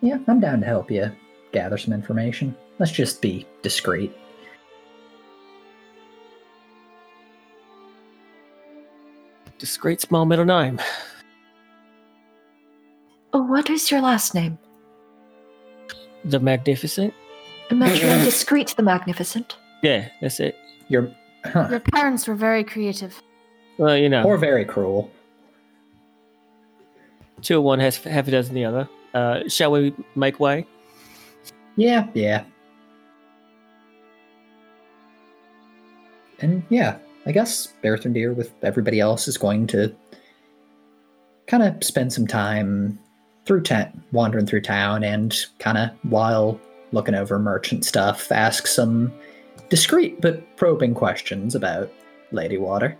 Yeah, I'm down to help you gather some information. Let's just be discreet. Discreet small middle name. Oh, what is your last name? The Magnificent. Metreon Discreet the Magnificent. Yeah, that's it. You're huh, Your parents were very creative. Well, you know, or very cruel. two of one has half a dozen the other. Uh, shall we make way? Yeah, yeah. And yeah, I guess Berthandir with everybody else is going to kind of spend some time through town, wandering through town, and kind of while looking over merchant stuff, ask some discreet but probing questions about Lady Wachter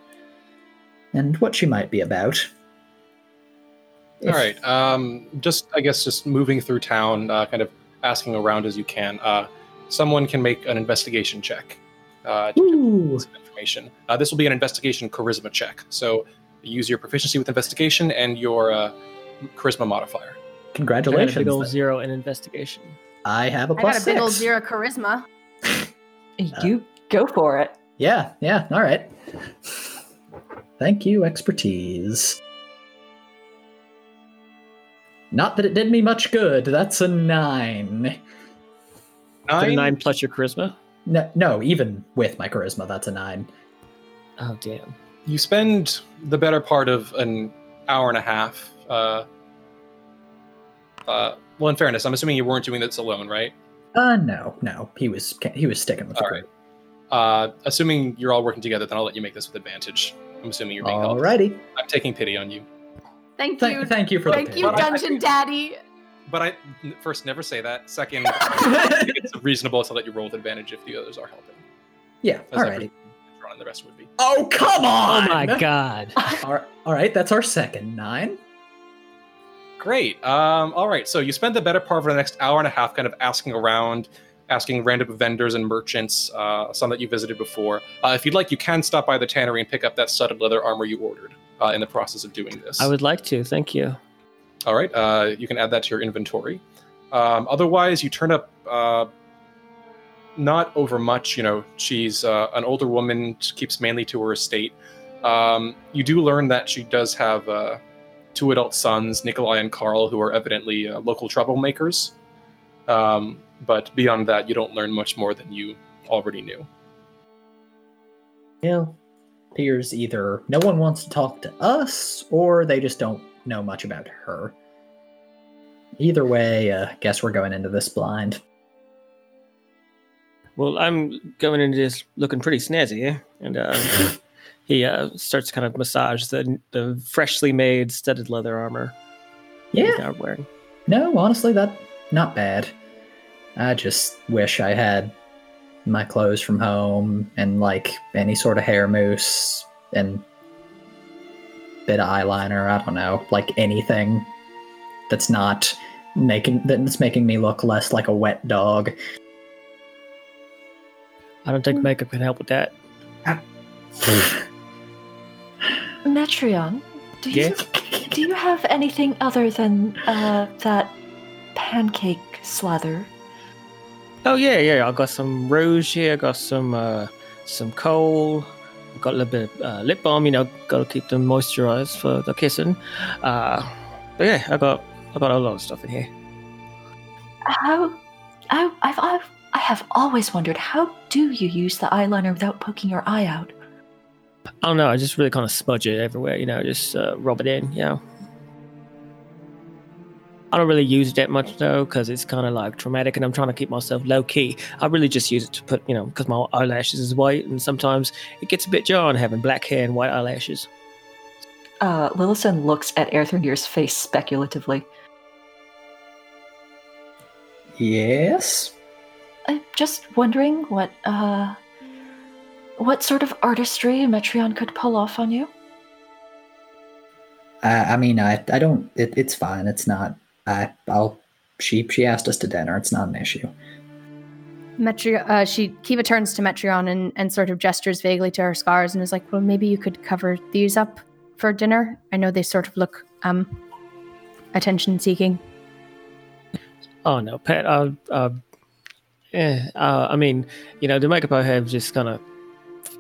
and what she might be about. All right. Um, just I guess just moving through town, uh, kind of asking around as you can. Uh, someone can make an investigation check. Uh, Ooh. Get some information. Uh, this will be an investigation charisma check. So use your proficiency with investigation and your uh, charisma modifier. Congratulations. I got a Congratulations. big old zero in investigation. I have a I plus got a big old zero charisma. You go for it. Yeah, yeah, all right. Thank you, expertise. Not that it did me much good. That's a nine. Got a Nine. nine plus your charisma. No, no, even with my charisma, that's a nine. Oh damn. You spend the better part of an hour and a half. Uh, uh, well, in fairness, I'm assuming you weren't doing this alone, right? Uh, no, no, he was he was sticking with the All right. Uh, assuming you're all working together, then I'll let you make this with advantage. I'm assuming you're being helped. Alrighty. I'm taking pity on you. Thank Thank, you. thank you for Thank the you, But I- Dungeon Daddy. But I first never say that. Second, I think it's reasonable to let you roll with advantage if the others are helping. Yeah, As alrighty. every- Ron and the rest would be. Oh come on! Oh my god. All all right, that's our second nine. Great. Um, all right. So you spend the better part of the next hour and a half kind of asking around, asking random vendors and merchants, uh, some that you visited before. Uh, if you'd like, you can stop by the tannery and pick up that studded leather armor you ordered uh, in the process of doing this. I would like to. Thank you. All right. Uh, you can add that to your inventory. Um, otherwise, you turn up uh, not over much. You know, she's uh, an older woman, keeps mainly to her estate. Um, you do learn that she does have uh, two adult sons, Nikolai and Karl, who are evidently uh, local troublemakers. Um, but beyond that, you don't learn much more than you already knew. Yeah. Appears either no one wants to talk to us or they just don't know much about her. Either way, uh, guess we're going into this blind. Well, I'm going into this looking pretty snazzy, and uh, he uh, starts to kind of massage the the freshly made studded leather armor Yeah, wearing. no, honestly, that not bad. I just wish I had my clothes from home and like any sort of hair mousse and bit of eyeliner. I don't know, like anything that's not making that's making me look less like a wet dog. I don't think makeup can help with that. Metreon, do you Yeah? do you have anything other than uh, that pancake slather? Oh yeah, yeah. I got some rouge here. I got some uh, some kohl. Got a little bit of uh, lip balm. You know, got to keep them moisturized for the kissing. Uh, but yeah, I got I got a lot of stuff in here. How? I, I've, I've I have always wondered how do you use the eyeliner without poking your eye out? I don't know. I just really kind of smudge it everywhere. You know, just uh, rub it in. You know. I don't really use it that much though, because it's kind of like traumatic, and I'm trying to keep myself low key. I really just use it to put, you know, because my eyelashes is white, and sometimes it gets a bit jarring having black hair and white eyelashes. Uh, Lillison looks at Erthrindir's face speculatively. yes. I'm just wondering what uh, what sort of artistry Metreon could pull off on you. I, I mean, I, I don't. It, it's fine. It's not. I, I'll. She, she asked us to dinner. It's not an issue. Metri- uh, she Kiva turns to Metreon and, and sort of gestures vaguely to her scars and is like, "Well, maybe you could cover these up for dinner. I know they sort of look um attention seeking." Oh no, Pat. Uh, uh, eh, uh, I mean, you know, the makeup I have just kind of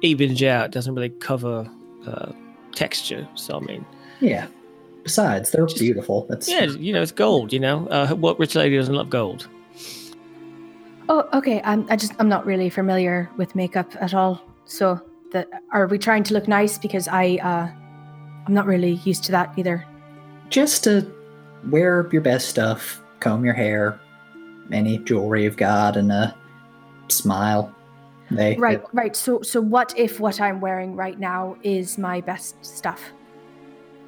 evens you out. Doesn't really cover uh, texture. So I mean, Yeah. Besides, they're Just- beautiful. That's yeah, you know, it's gold. You know, uh, what rich lady doesn't love gold? Oh, okay. I'm I just I'm not really familiar with makeup at all. So that are we trying to look nice because I uh I'm not really used to that either. just to wear your best stuff, comb your hair, any jewelry you've got, and a smile. They Right, right. So so what if what I'm wearing right now is my best stuff?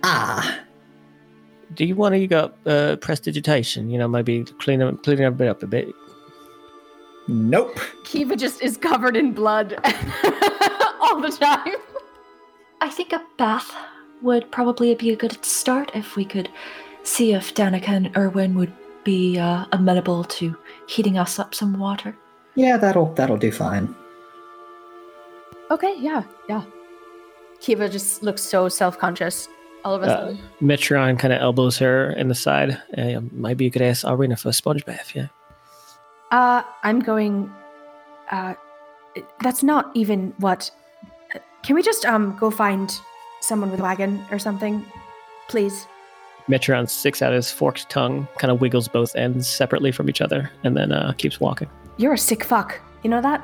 ah, Do you want to go uh, prestidigitation? You know, maybe clean up, clean up it up a bit. nope. Kiva just is covered in blood all the time. I think a bath would probably be a good start if we could see if Danika and Urwin would be uh, amenable to heating us up some water. Yeah, that'll that'll do fine. Okay, yeah, yeah. Kiva just looks so self-conscious all of a Uh, sudden. Metreon kind of elbows her in the side. Uh, might be a good ass arena for a sponge bath. Yeah. Uh, I'm going. Uh, that's not even what. Can we just um go find someone with a wagon or something, please? Metreon sticks out his forked tongue, kind of wiggles both ends separately from each other, and then uh, keeps walking. You're a sick fuck. You know that?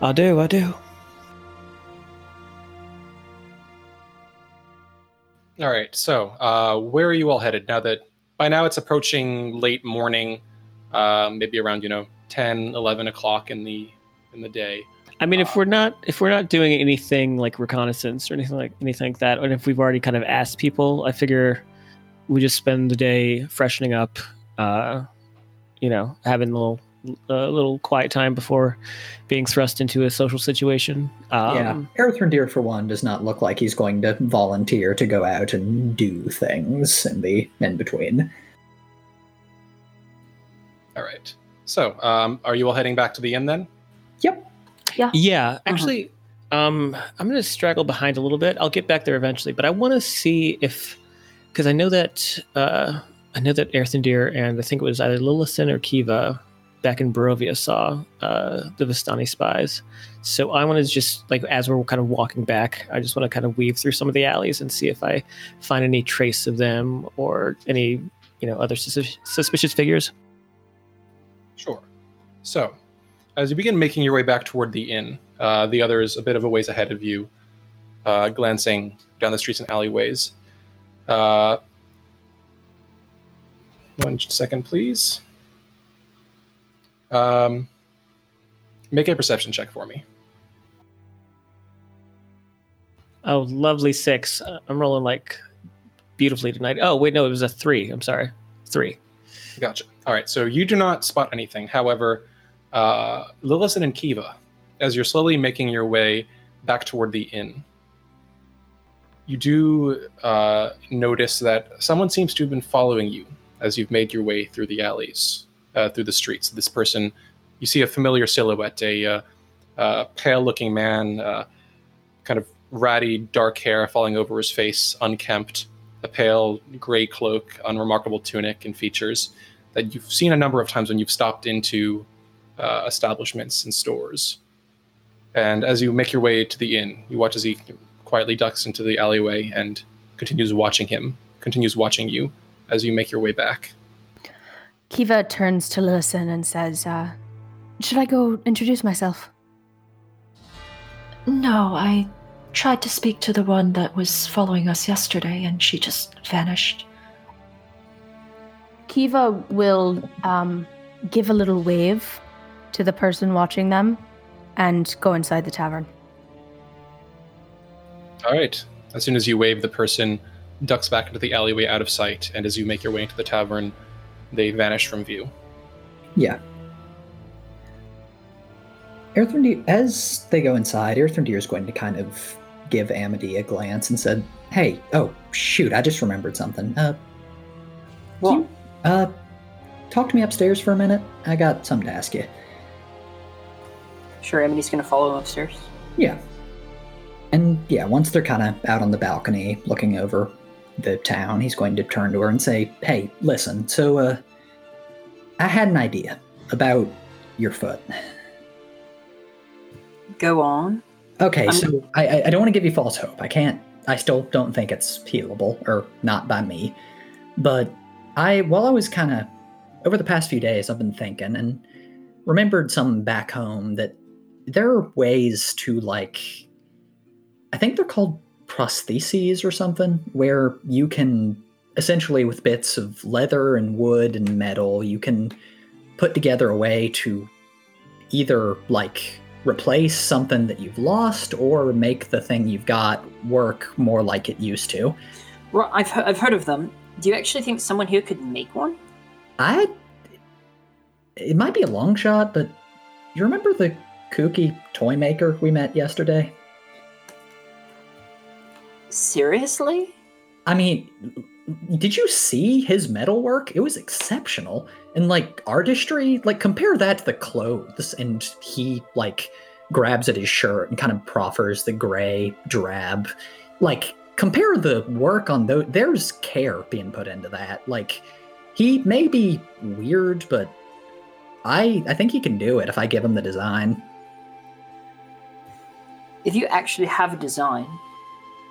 I do, I do. All right. So, uh, where are you all headed now that by now it's approaching late morning, uh, maybe around you know 10, 11 o'clock in the in the day. I mean, Uh, if we're not if we're not doing anything like reconnaissance or anything like anything like that, and if we've already kind of asked people, I figure we just spend the day freshening up, uh, you know, having a little a little quiet time before being thrust into a social situation. Um, yeah, Erthrindir for one does not look like he's going to volunteer to go out and do things in the in between. All right. So, um, are you all heading back to the inn then? Yep. Yeah, Yeah. actually, um, I'm going to straggle behind a little bit. I'll get back there eventually, but I want to see if, because I know that uh, I know that Erthrindir and I think it was either Lillison or Kiva back in Barovia saw uh, the Vistani spies. So I want to just like as we're kind of walking back, I just want to kind of weave through some of the alleys and see if I find any trace of them or any you know other sus- suspicious figures. Sure. So, as you begin making your way back toward the inn, uh, the others a bit of a ways ahead of you, uh, glancing down the streets and alleyways. Uh, one second, please. Um, make a perception check for me. Oh, lovely six. Uh, I'm rolling like beautifully tonight. Oh, wait, no, it was a three. I'm sorry. Three. Gotcha. All right, so you do not spot anything. However, uh, Lillison and Kiva, as you're slowly making your way back toward the inn, you do uh, notice that someone seems to have been following you as you've made your way through the alleys, uh, through the streets. This person, you see a familiar silhouette, a uh, uh, pale-looking man, uh, kind of ratty, dark hair falling over his face, unkempt, a pale gray cloak, unremarkable tunic and features that you've seen a number of times when you've stopped into uh, establishments and stores. And as you make your way to the inn, you watch as he quietly ducks into the alleyway and continues watching him, continues watching you as you make your way back. Kiva turns to Lillison and says, uh, "Should I go introduce myself?" No, I tried to speak to the one that was following us yesterday, and she just vanished. Kiva will um, give a little wave to the person watching them and go inside the tavern. All right. As soon as you wave, the person ducks back into the alleyway out of sight, and as you make your way into the tavern, they vanish from view. Yeah. Erthrindir, as they go inside, Erthrindir is going to kind of give Amity a glance and said, Hey, oh shoot! I just remembered something. Uh, What? you- uh, talk to me upstairs for a minute. I got something to ask you. Sure, Amity's gonna follow him upstairs. Yeah. And yeah, once they're kind of out on the balcony looking over the town, he's going to turn to her and say, "Hey, listen. So, uh, I had an idea about your foot. Go on. Okay, I'm- so I, I don't want to give you false hope. I can't. I still don't think it's healable, or not by me. But I, while I was kind of over the past few days, I've been thinking and remembered some back home that there are ways to like. I think they're called prostheses or something, where you can essentially with bits of leather and wood and metal, you can put together a way to either like replace something that you've lost or make the thing you've got work more like it used to. Well, I've I've heard of them. Do you actually think someone here could make one? I it might be a long shot, but you remember the kooky toy maker we met yesterday? Seriously? I mean, did you see his metalwork? It was exceptional. And like artistry, like compare that to the clothes and he like grabs at his shirt and kind of proffers the gray drab. Like compare the work on those there's care being put into that. Like he may be weird, but I I think he can do it if I give him the design. If you actually have a design.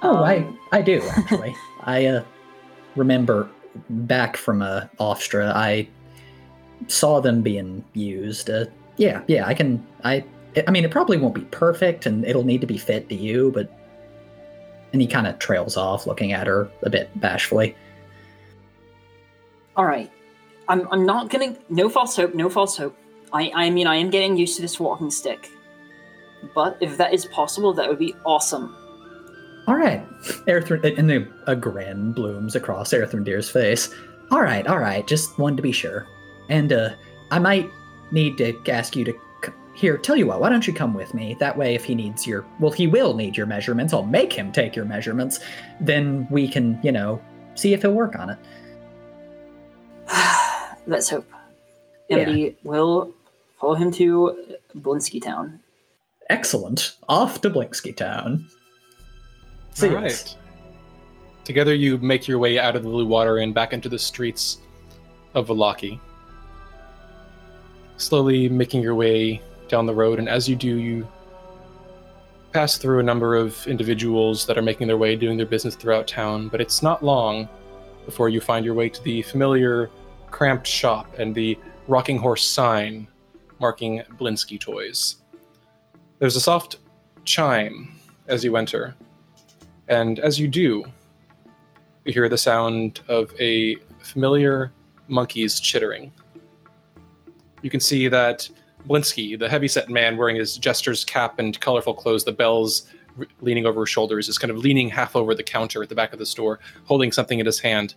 Oh, I um, I do actually. I uh, remember back from uh, Offstra, I saw them being used. Uh, yeah, yeah, I can. I I mean, it probably won't be perfect, and it'll need to be fit to you, but. And he kind of trails off, looking at her a bit bashfully. All right. I'm I'm not gonna. No false hope. No false hope. I I mean I am getting used to this walking stick. But if that is possible, that would be awesome. All right, Erithr- and the, a grin blooms across Erthrindir's face. All right, all right, just wanted to be sure. And uh, I might need to ask you to c- here. Tell you what, why don't you come with me? That way, if he needs your, well, he will need your measurements. I'll make him take your measurements. Then we can, you know, see if he'll work on it. Let's hope. Yeah. Emily will follow him to Blinsky Town. Excellent. Off to Blinsky Town. See All right. Together, you make your way out of the blue water and back into the streets of Vallaki. Slowly making your way down the road, and as you do, you pass through a number of individuals that are making their way, doing their business throughout town. But it's not long before you find your way to the familiar cramped shop and the rocking horse sign marking Blinsky Toys. There's a soft chime as you enter. And as you do, you hear the sound of a familiar monkey's chittering. You can see that Blinsky, the heavyset man wearing his jester's cap and colorful clothes, the bells leaning over his shoulders, is kind of leaning half over the counter at the back of the store, holding something in his hand.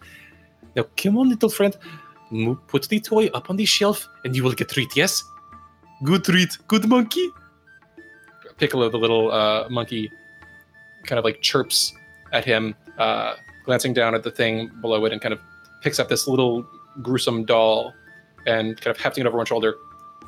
Now, come on, little friend. Put the toy up on the shelf and you will get treat, yes? Good treat. Good monkey. Piccolo, the little uh, monkey, kind of like chirps at him, uh, glancing down at the thing below it, and kind of picks up this little gruesome doll and kind of hefting it over one shoulder,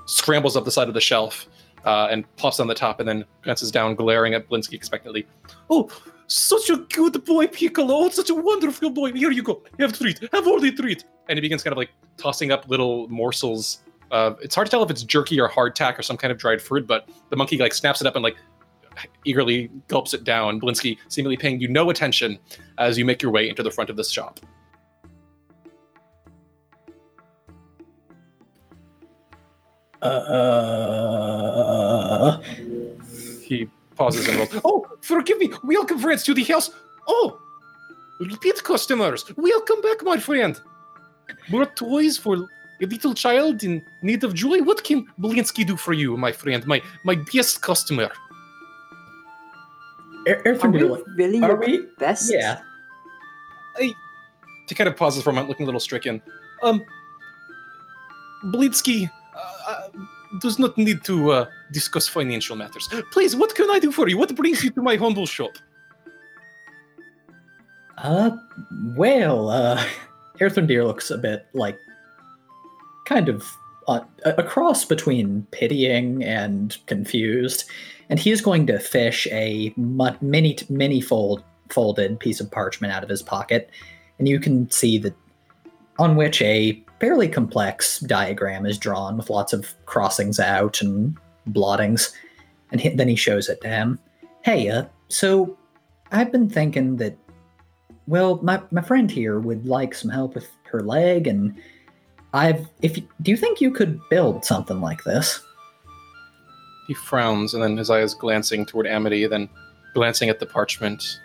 scrambles up the side of the shelf uh, and plops on the top, and then glances down, glaring at Blinsky expectantly. Oh, such a good boy, Piccolo! Oh, such a wonderful boy! Here you go. Have treat. Have all the treat. And he begins kind of like tossing up little morsels. Uh, it's hard to tell if it's jerky or hardtack or some kind of dried fruit, but the monkey like snaps it up and like eagerly gulps it down. Blinsky seemingly paying you no attention as you make your way into the front of this shop. Uh, He pauses and rolls. Oh, forgive me. Welcome, friends, to the house. Oh, repeat customers. Welcome back, my friend. More toys for a little child in need of joy. What can Blinsky do for you, my friend? My my best customer. Er- Are we Erthrindir, really are your we? best? Yeah. He kind of pauses for a moment, looking a little stricken. Um, Blinsky uh, uh, does not need to uh, discuss financial matters. Please, what can I do for you? What brings you to my humble shop? Uh, well, uh, Deer looks a bit like kind of uh, a cross between pitying and confused, and he's going to fish a mini mini fold folded piece of parchment out of his pocket, and you can see that on which a fairly complex diagram is drawn with lots of crossings out and blottings, and he, then he shows it to him. Hey, uh, so I've been thinking that, well, my my friend here would like some help with her leg, and I've if do you think you could build something like this? He frowns, and then his eyes glancing toward Amity, then glancing at the parchment.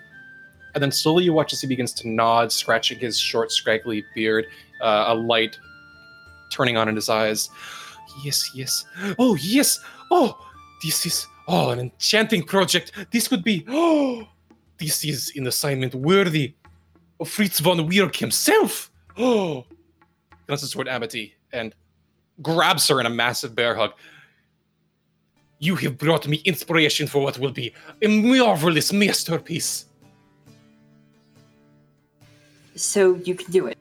And then slowly you watch as he begins to nod, scratching his short, scraggly beard, uh, a light turning on in his eyes. Yes, yes. Oh, yes. Oh, this is oh an enchanting project. This could be oh, this is an assignment worthy of Fritz von Weerg himself. Oh, glances toward Amity and grabs her in a massive bear hug. You have brought me inspiration for what will be a marvelous masterpiece. So you can do it.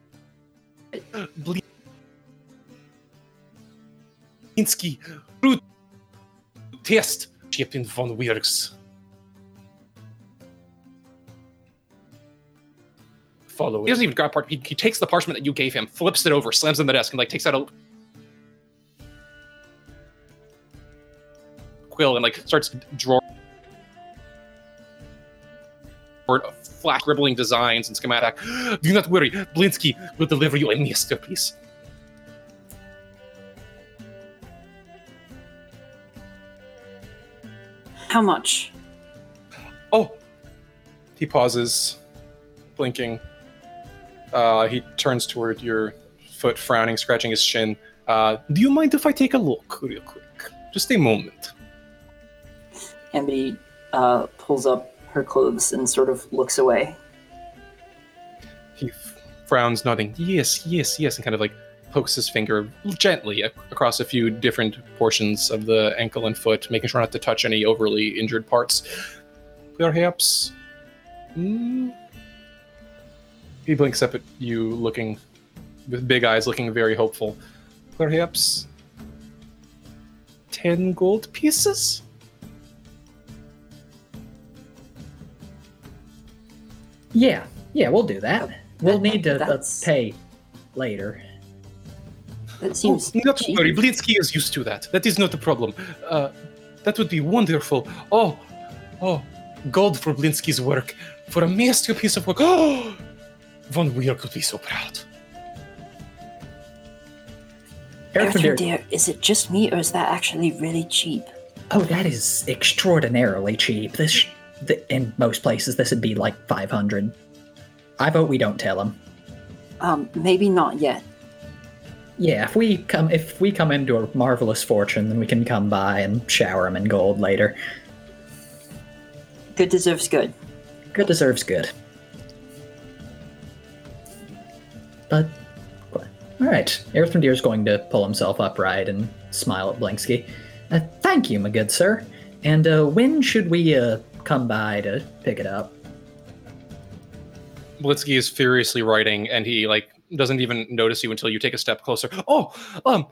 Blinsky, root test, Captain von Weergs. Follow. He doesn't even grab part. He, he takes the parchment that you gave him, flips it over, slams it in the desk, and like takes out a quill and like starts drawing flash scribbling designs and schematic. Do not worry, Blinsky will deliver you a masterpiece. How much? Oh, he pauses, blinking. Uh, he turns toward your foot, frowning, scratching his shin. Uh, do you mind if I take a look real quick? Just a moment. Amity uh, pulls up her clothes and sort of looks away. He frowns, nodding, yes, yes, yes, and kind of like pokes his finger gently ac- across a few different portions of the ankle and foot, making sure not to touch any overly injured parts. Perhaps. Mm, he blinks up at you, looking with big eyes, looking very hopeful. Perhaps. Ten gold pieces? Yeah, yeah, we'll do that. We'll That- need to uh, that's- pay later. That seems oh, not to cheap. worry. Blinsky is used to that. That is not a problem. Uh, that would be wonderful. Oh, oh, gold for Blinsky's work, for a masterpiece of work. Oh, Von Weir could be so proud. Erfendir- Bertrand, dear, is it just me or is that actually really cheap? Oh, that is extraordinarily cheap. This, sh- th- in most places, this would be like five hundred. I vote we don't tell him. Um, maybe not yet. Yeah, if we come if we come into a marvelous fortune, then we can come by and shower him in gold later. Good deserves good. Good deserves good. But all right, Erthrindir's going to pull himself upright and smile at Blinsky. Uh, thank you, my good sir. And uh, when should we uh, come by to pick it up? Blinsky is furiously writing, and he like doesn't even notice you until you take a step closer. Oh, um,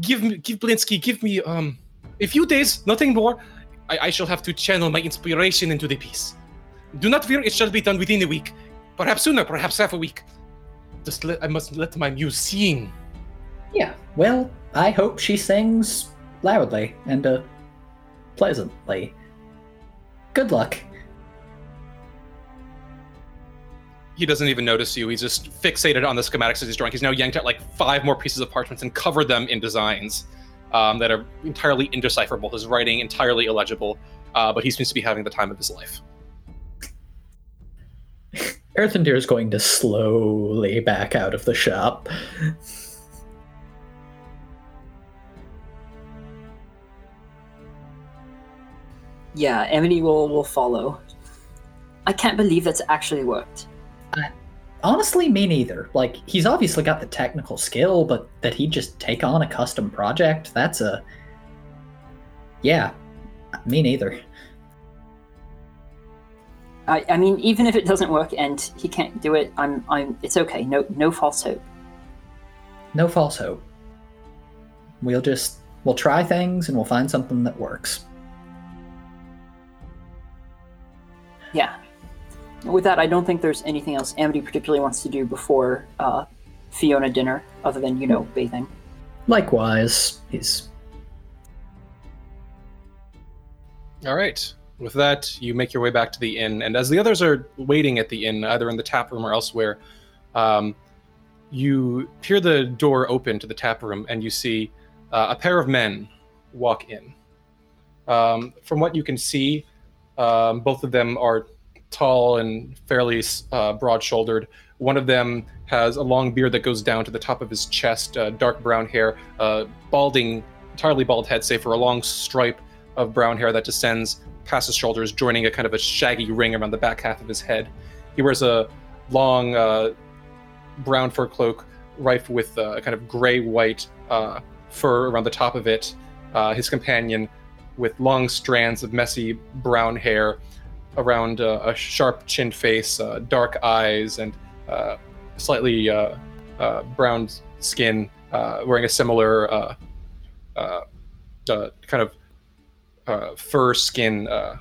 give me, give Blinsky, give me um a few days, nothing more. I, I shall have to channel my inspiration into the piece. Do not fear; it shall be done within a week, perhaps sooner, perhaps half a week. Just let I must let my muse sing. Yeah. Well, I hope she sings loudly and uh, pleasantly. Good luck. He doesn't even notice you. He's just fixated on the schematics as he's drawing. He's now yanked out like five more pieces of parchments and covered them in designs um, that are entirely indecipherable. His writing entirely illegible, uh, but he seems to be having the time of his life. Erthrindir is going to slowly back out of the shop. Yeah, Amity will will follow. I can't believe that's actually worked. Honestly, me neither. Like, he's obviously got the technical skill, but that he'd just take on a custom project, that's a. Yeah, me neither. I, I mean, even if it doesn't work and he can't do it, I'm, I'm. It's okay. No, no false hope. No false hope. We'll just we'll try things and we'll find something that works. Yeah. With that, I don't think there's anything else Amity particularly wants to do before uh, Fiona dinner, other than you know bathing. Likewise, he's All right. With that, you make your way back to the inn, and as the others are waiting at the inn, either in the tap room or elsewhere, um, you hear the door open to the tap room, and you see uh, a pair of men walk in. Um, from what you can see, um, both of them are tall and fairly uh, broad-shouldered. One of them has a long beard that goes down to the top of his chest, uh, dark brown hair, uh, balding, entirely bald head, save for a long stripe of brown hair that descends past his shoulders, joining a kind of a shaggy ring around the back half of his head. He wears a long uh, brown fur cloak, rife with uh, a kind of gray-white uh, fur around the top of it. His companion, with long strands of messy brown hair around uh, a sharp-chinned face, uh, dark eyes, and slightly brown skin, wearing a similar kind of uh, fur skin uh,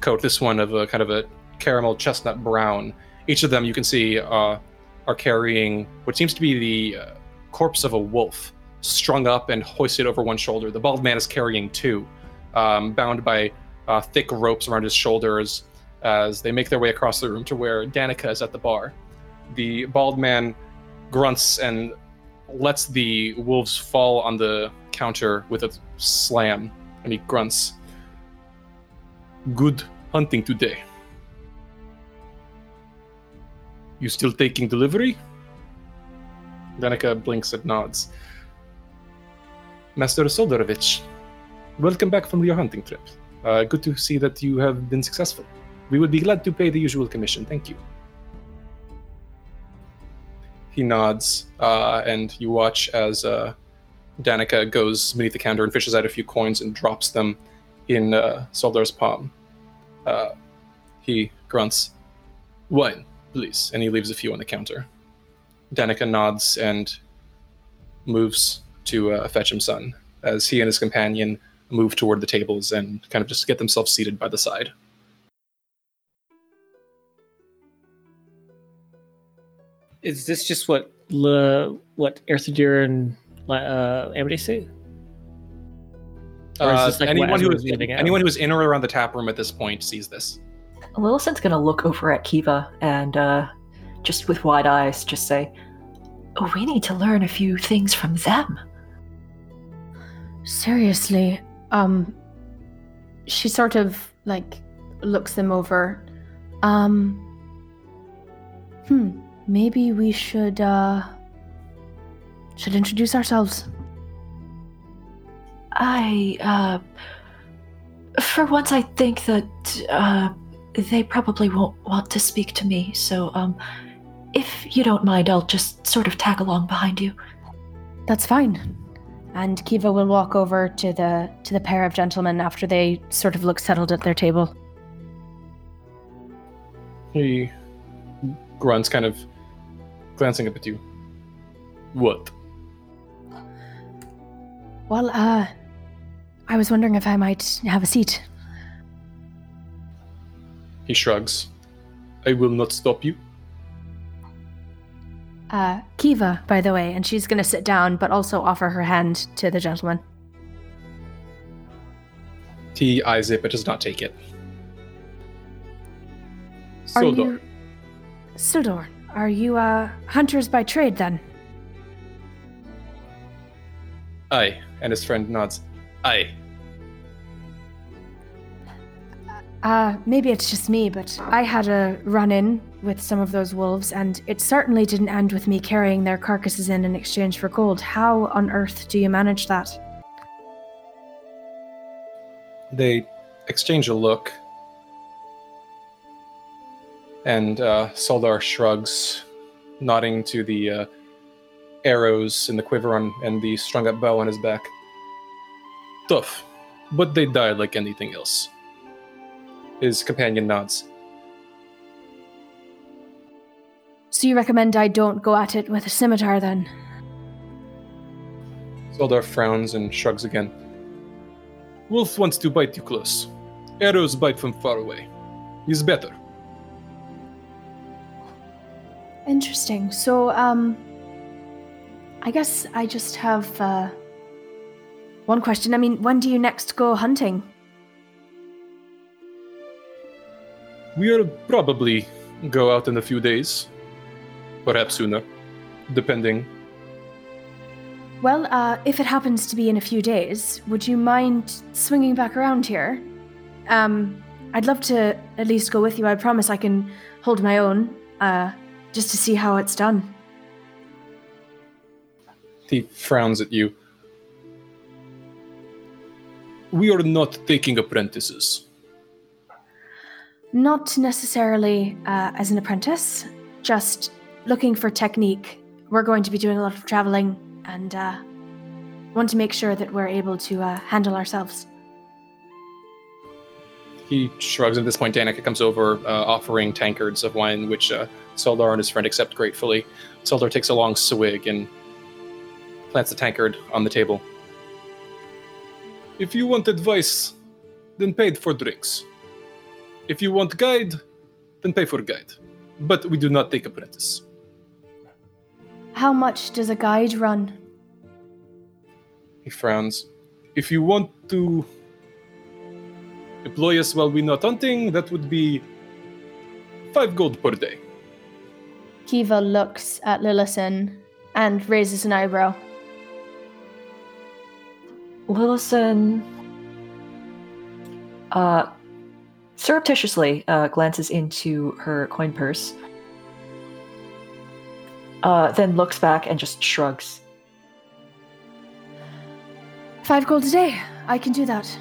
coat. This one of a kind of a caramel chestnut brown. Each of them you can see uh, are carrying what seems to be the uh, corpse of a wolf, strung up and hoisted over one shoulder. The bald man is carrying two, um, bound by uh, thick ropes around his shoulders. As they make their way across the room to where Danika is at the bar, the bald man grunts and lets the wolves fall on the counter with a slam and he grunts. Good hunting today. You still taking delivery? Danica blinks and nods. Master Szoldarovich, welcome back from your hunting trip. Uh, good to see that you have been successful. We would be glad to pay the usual commission. Thank you. He nods, uh, and you watch as uh, Danika goes beneath the counter and fishes out a few coins and drops them in uh, Szoldar's palm. Uh, he grunts, Wine, please, and he leaves a few on the counter. Danika nods and moves to uh, fetch him son as he and his companion move toward the tables and kind of just get themselves seated by the side. Is this just what Le, what Erthrindir and uh, Amity say? Or is Uh, this like anyone as who we're is moving out? anyone who is in or around the tap room at this point sees this. Lillison's gonna look over at Kiva and uh, just with wide eyes just say, oh, we need to learn a few things from them. Seriously, um, she sort of like looks them over. Um, hmm, maybe we should uh should introduce ourselves. I, uh, for once, I think that uh, they probably won't want to speak to me. So, um, if you don't mind, I'll just sort of tag along behind you. That's fine. And Kiva will walk over to the to the pair of gentlemen after they sort of look settled at their table. He grunts, kind of glancing up at you. What? Well, uh, I was wondering if I might have a seat. He shrugs. I will not stop you. Uh, Kiva, by the way, and she's gonna sit down, but also offer her hand to the gentleman. He eyes it but does not take it. Are Sodor. you Sildor? Are you uh hunters by trade then? Aye. And his friend nods. Aye. Uh, maybe it's just me, but I had a run in with some of those wolves, and it certainly didn't end with me carrying their carcasses in in exchange for gold. How on earth do you manage that? They exchange a look. And uh, Szoldar shrugs, nodding to the uh, arrows in the quiver on and the strung up bow on his back. Tough, but they die like anything else. His companion nods. So you recommend I don't go at it with a scimitar then? Szoldar frowns and shrugs again. Wolf wants to bite you close. Arrows bite from far away. He's better. Interesting. So, um, I guess I just have uh, one question. I mean, when do you next go hunting? We'll probably go out in a few days. Perhaps sooner. Depending. Well, uh, if it happens to be in a few days, would you mind swinging back around here? Um, I'd love to at least go with you. I promise I can hold my own, uh, just to see how it's done. He frowns at you. We are not taking apprentices. Not necessarily uh, as an apprentice, just looking for technique. We're going to be doing a lot of traveling and uh, want to make sure that we're able to uh, handle ourselves. He shrugs at this point. Danika comes over, uh, offering tankards of wine, which uh, Szoldar and his friend accept gratefully. Szoldar takes a long swig and plants the tankard on the table. If you want advice, then pay for drinks. If you want guide, then pay for guide. But we do not take apprentice. How much does a guide run? He frowns. If you want to employ us while we're not hunting, that would be five gold per day. Kiva looks at Lillison and raises an eyebrow. Lillison uh, surreptitiously uh, glances into her coin purse, uh, then looks back and just shrugs. Five gold a day. I can do that.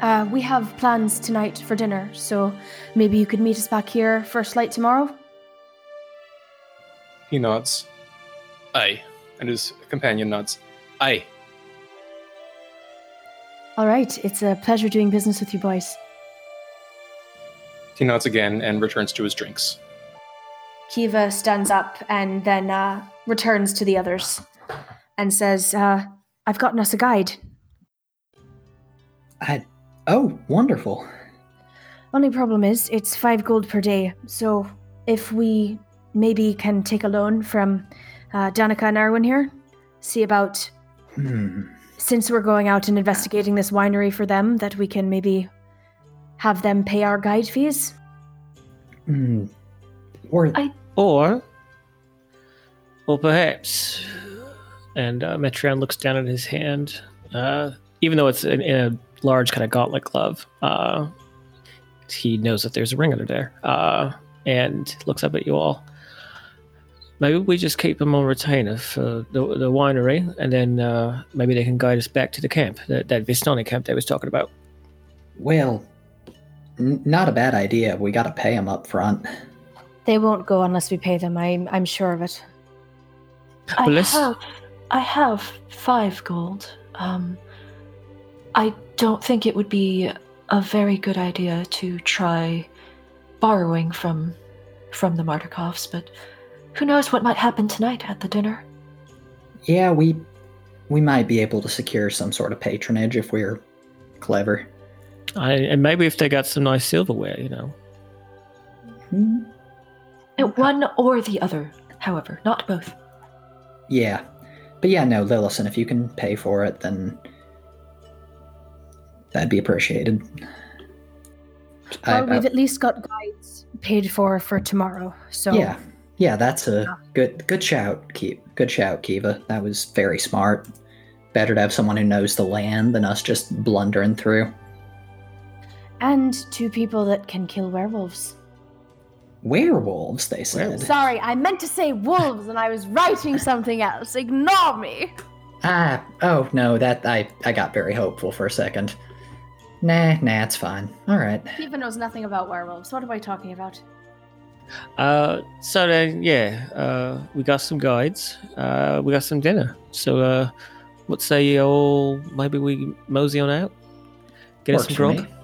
Uh, we have plans tonight for dinner, so maybe you could meet us back here first light tomorrow? He nods. Aye. And his companion nods. Aye. All right, it's a pleasure doing business with you boys. He nods again and returns to his drinks. Kiva stands up and then uh, returns to the others and says, uh, I've gotten us a guide. I. Oh, wonderful. Only problem is, it's five gold per day, so if we maybe can take a loan from uh, Danika and Urwin here, see about, Hmm. since we're going out and investigating this winery for them, that we can maybe have them pay our guide fees. Hmm. Or I- Or, or perhaps, and uh, Metreon looks down at his hand, uh, even though it's in, in a large kind of gauntlet glove. Uh, he knows that there's a ring under there, uh, and looks up at you all. Maybe we just keep them on retainer for the, the winery, and then uh, maybe they can guide us back to the camp, that, that Vistani camp they was talking about. well, n- not a bad idea. We got to pay them up front. They won't go unless we pay them, I'm, I'm sure of it. I Well, let's- have, I have five gold. Um, I don't think it would be a very good idea to try borrowing from from the Martikovs, but who knows what might happen tonight at the dinner? Yeah, we we might be able to secure some sort of patronage if we're clever. I, and maybe if they got some nice silverware, you know. Hmm. Uh, One or the other, however, not both. Yeah, but yeah, no, Lillison, if you can pay for it, then that'd be appreciated. I- Well, I- we've at least got guides paid for for tomorrow, so yeah, yeah, that's a good good shout, Keep good shout, Kiva. That was very smart. Better to have someone who knows the land than us just blundering through. And two people that can kill werewolves. Werewolves, they said. Werewolves. Sorry, I meant to say wolves, and I was writing something else. Ignore me. Ah, oh no, that I I got very hopeful for a second. Nah, nah, it's fine. All right. Kiva knows nothing about werewolves. What am I talking about? Uh, so then, yeah, uh, we got some guides. Uh, we got some dinner. So, uh, what say you all? Maybe we mosey on out, get us Works some for grog.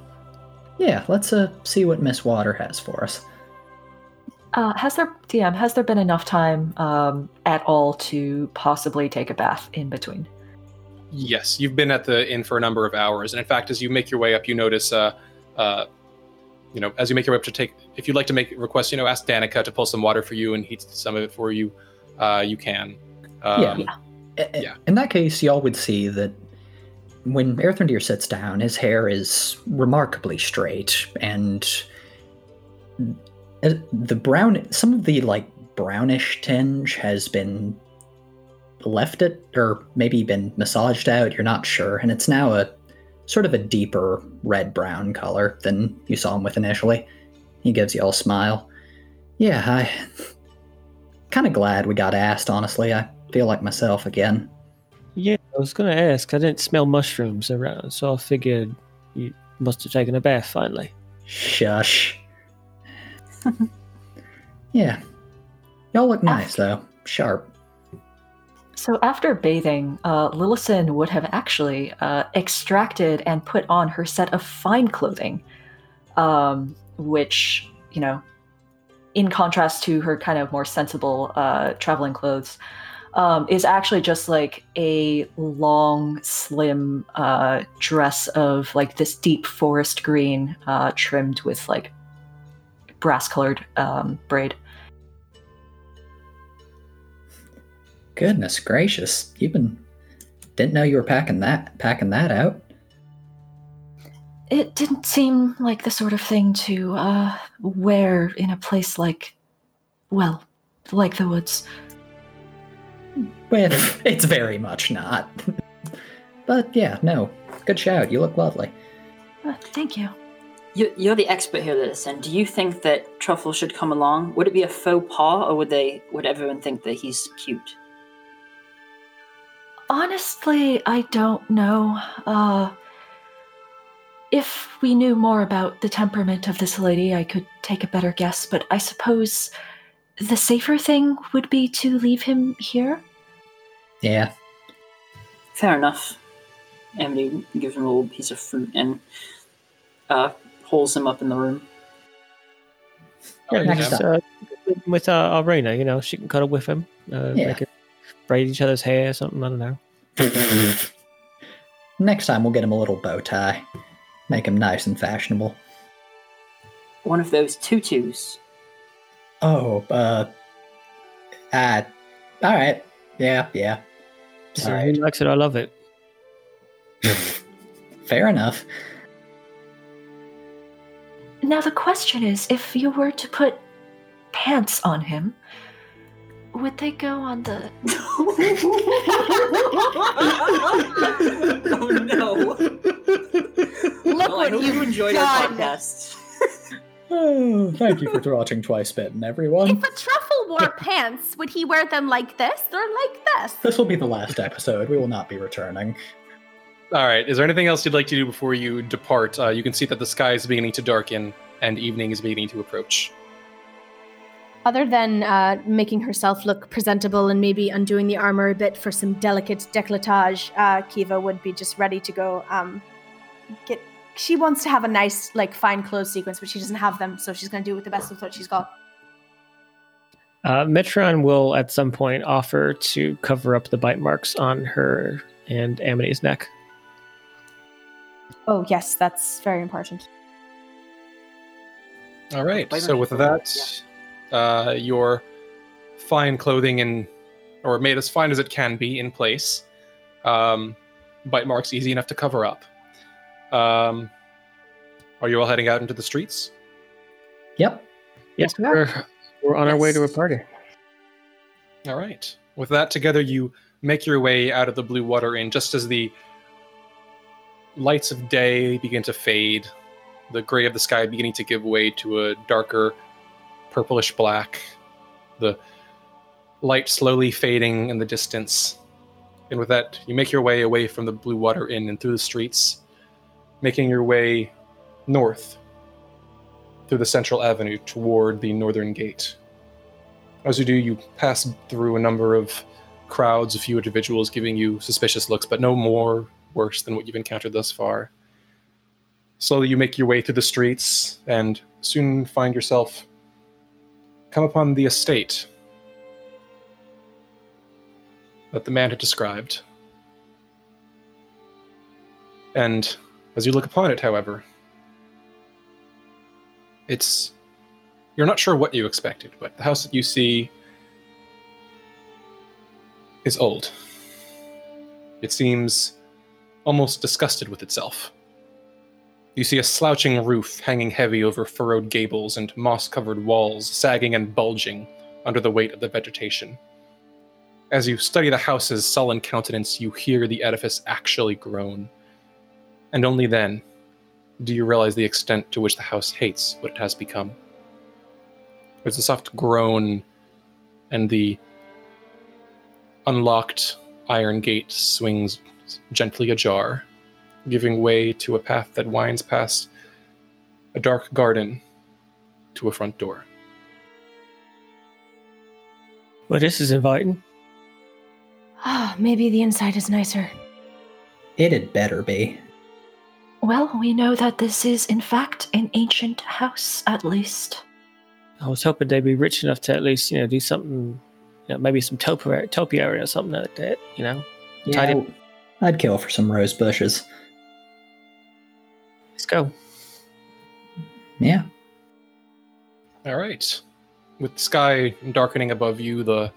Me. Yeah, let's uh see what Miss Wachter has for us. Uh, has there, DM, has there been enough time um, at all to possibly take a bath in between? Yes, you've been at the inn for a number of hours, and in fact, as you make your way up, you notice, uh, uh, you know, as you make your way up to take, if you'd like to make requests, you know, ask Danika to pull some water for you and heat some of it for you. Uh, you can. Um, Yeah. I- Yeah. In that case, y'all would see that when Erthrindir sits down, his hair is remarkably straight, and uh, the brown, some of the like brownish tinge has been left it, or maybe been massaged out. You're not sure, and it's now a sort of a deeper red brown color than you saw him with initially. He gives you all a smile. Yeah, I kind of glad we got asked. Honestly, I feel like myself again. Yeah, I was gonna ask. I didn't smell mushrooms around, so I figured you must have taken a bath finally. Shush. yeah. Y'all look nice, though. Sharp. So after bathing, uh, Lillison would have actually uh, extracted and put on her set of fine clothing, um, which, you know, in contrast to her kind of more sensible uh, traveling clothes, um, is actually just like a long, slim uh, dress of like this deep forest green, uh, trimmed with like brass-colored um, braid. Goodness gracious. You been didn't know you were packing that packing that out. It didn't seem like the sort of thing to uh, wear in a place like, well, like the woods. Well, it's very much not. but yeah, no. Good shout. You look lovely. Uh, thank you. You, you're the expert here, Lillison. Do you think that Truffle should come along? Would it be a faux pas, or would they? Would everyone think that he's cute? Honestly, I don't know. Uh, if we knew more about the temperament of this lady, I could take a better guess, but I suppose the safer thing would be to leave him here? Yeah. Fair enough. Emily gives him a little piece of fruit and uh, holds him up in the room. Yeah, Alright, next just, uh, with uh, Ireena, you know, she can cuddle with him. Uh, Yeah. They could braid each other's hair or something. I don't know. Next time we'll get him a little bow tie. Make him nice and fashionable. One of those tutus. Oh, uh uh alright. Yeah, yeah. So Alright. who likes it? I love it. Fair enough. Now, the question is if you were to put pants on him, would they go on the. oh no! Look oh, Well, what hope you you've enjoyed our podcast. Oh, thank you for watching Twice Bitten, everyone. If a truffle wore pants, would he wear them like this or like this? This will be the last episode. We will not be returning. All right. Is there anything else you'd like to do before you depart? Uh, you can see that the sky is beginning to darken and evening is beginning to approach. Other than uh, making herself look presentable and maybe undoing the armor a bit for some delicate décolletage, uh, Kiva would be just ready to go. Um, get. She wants to have a nice, like, fine clothes sequence, but she doesn't have them, so she's going to do it with the best of what she's got. Uh, Metreon will at some point offer to cover up the bite marks on her and Amity's neck. Oh yes, that's very important. All right. So with are- that, uh, your fine clothing and or made as fine as it can be in place. Um, bite marks easy enough to cover up. Um, are you all heading out into the streets? Yep. Yes, we are. we're, we're on our way to a party. All right. With that together, you make your way out of the Blue Water Inn just as the lights of day begin to fade, the gray of the sky beginning to give way to a darker purplish black, the light slowly fading in the distance. And with that, you make your way away from the Blue Water Inn and through the streets, making your way north through the central avenue toward the northern gate. As you do, you pass through a number of crowds, a few individuals giving you suspicious looks, but no more worse than what you've encountered thus far. Slowly, you make your way through the streets and soon find yourself come upon the estate that the man had described. And as you look upon it, however, it's. You're not sure what you expected, but the house that you see is old. It seems almost disgusted with itself. You see a slouching roof hanging heavy over furrowed gables and moss covered walls sagging and bulging under the weight of the vegetation. As you study the house's sullen countenance, you hear the edifice actually groan. And only then do you realize the extent to which the house hates what it has become. There's a soft groan, and the unlocked iron gate swings gently ajar, giving way to a path that winds past a dark garden to a front door. Well, this is inviting. Ah, maybe the inside is nicer. It had better be. Well, we know that this is, in fact, an ancient house, at least. I was hoping they'd be rich enough to at least, you know, do something, you know, maybe some topiary, topiary or something like that, you know? Yeah, Tidy- I'd kill for some rose bushes. Let's go. Yeah. All right. With the sky darkening above you, the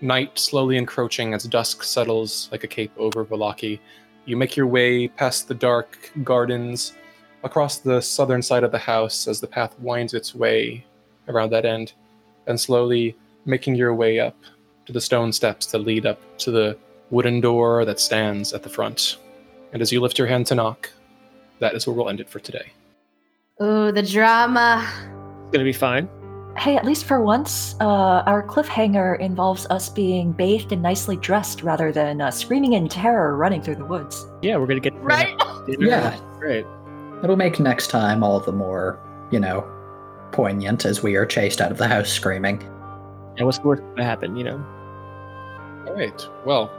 night slowly encroaching as dusk settles like a cape over Vallaki, you make your way past the dark gardens across the southern side of the house as the path winds its way around that end, and slowly making your way up to the stone steps that lead up to the wooden door that stands at the front. And as you lift your hand to knock, that is where we'll end it for today. Oh, the drama. It's gonna be fine. Hey, at least for once, uh, our cliffhanger involves us being bathed and nicely dressed rather than uh, screaming in terror running through the woods. Yeah, we're gonna get Right? dinner. Yeah. Great. It'll make next time all the more, you know, poignant as we are chased out of the house screaming. And what's the worst that happen, you know? All right. Well,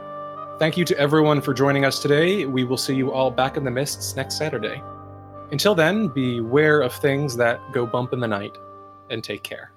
thank you to everyone for joining us today. We will see you all back in the mists next Saturday. Until then, beware of things that go bump in the night and take care.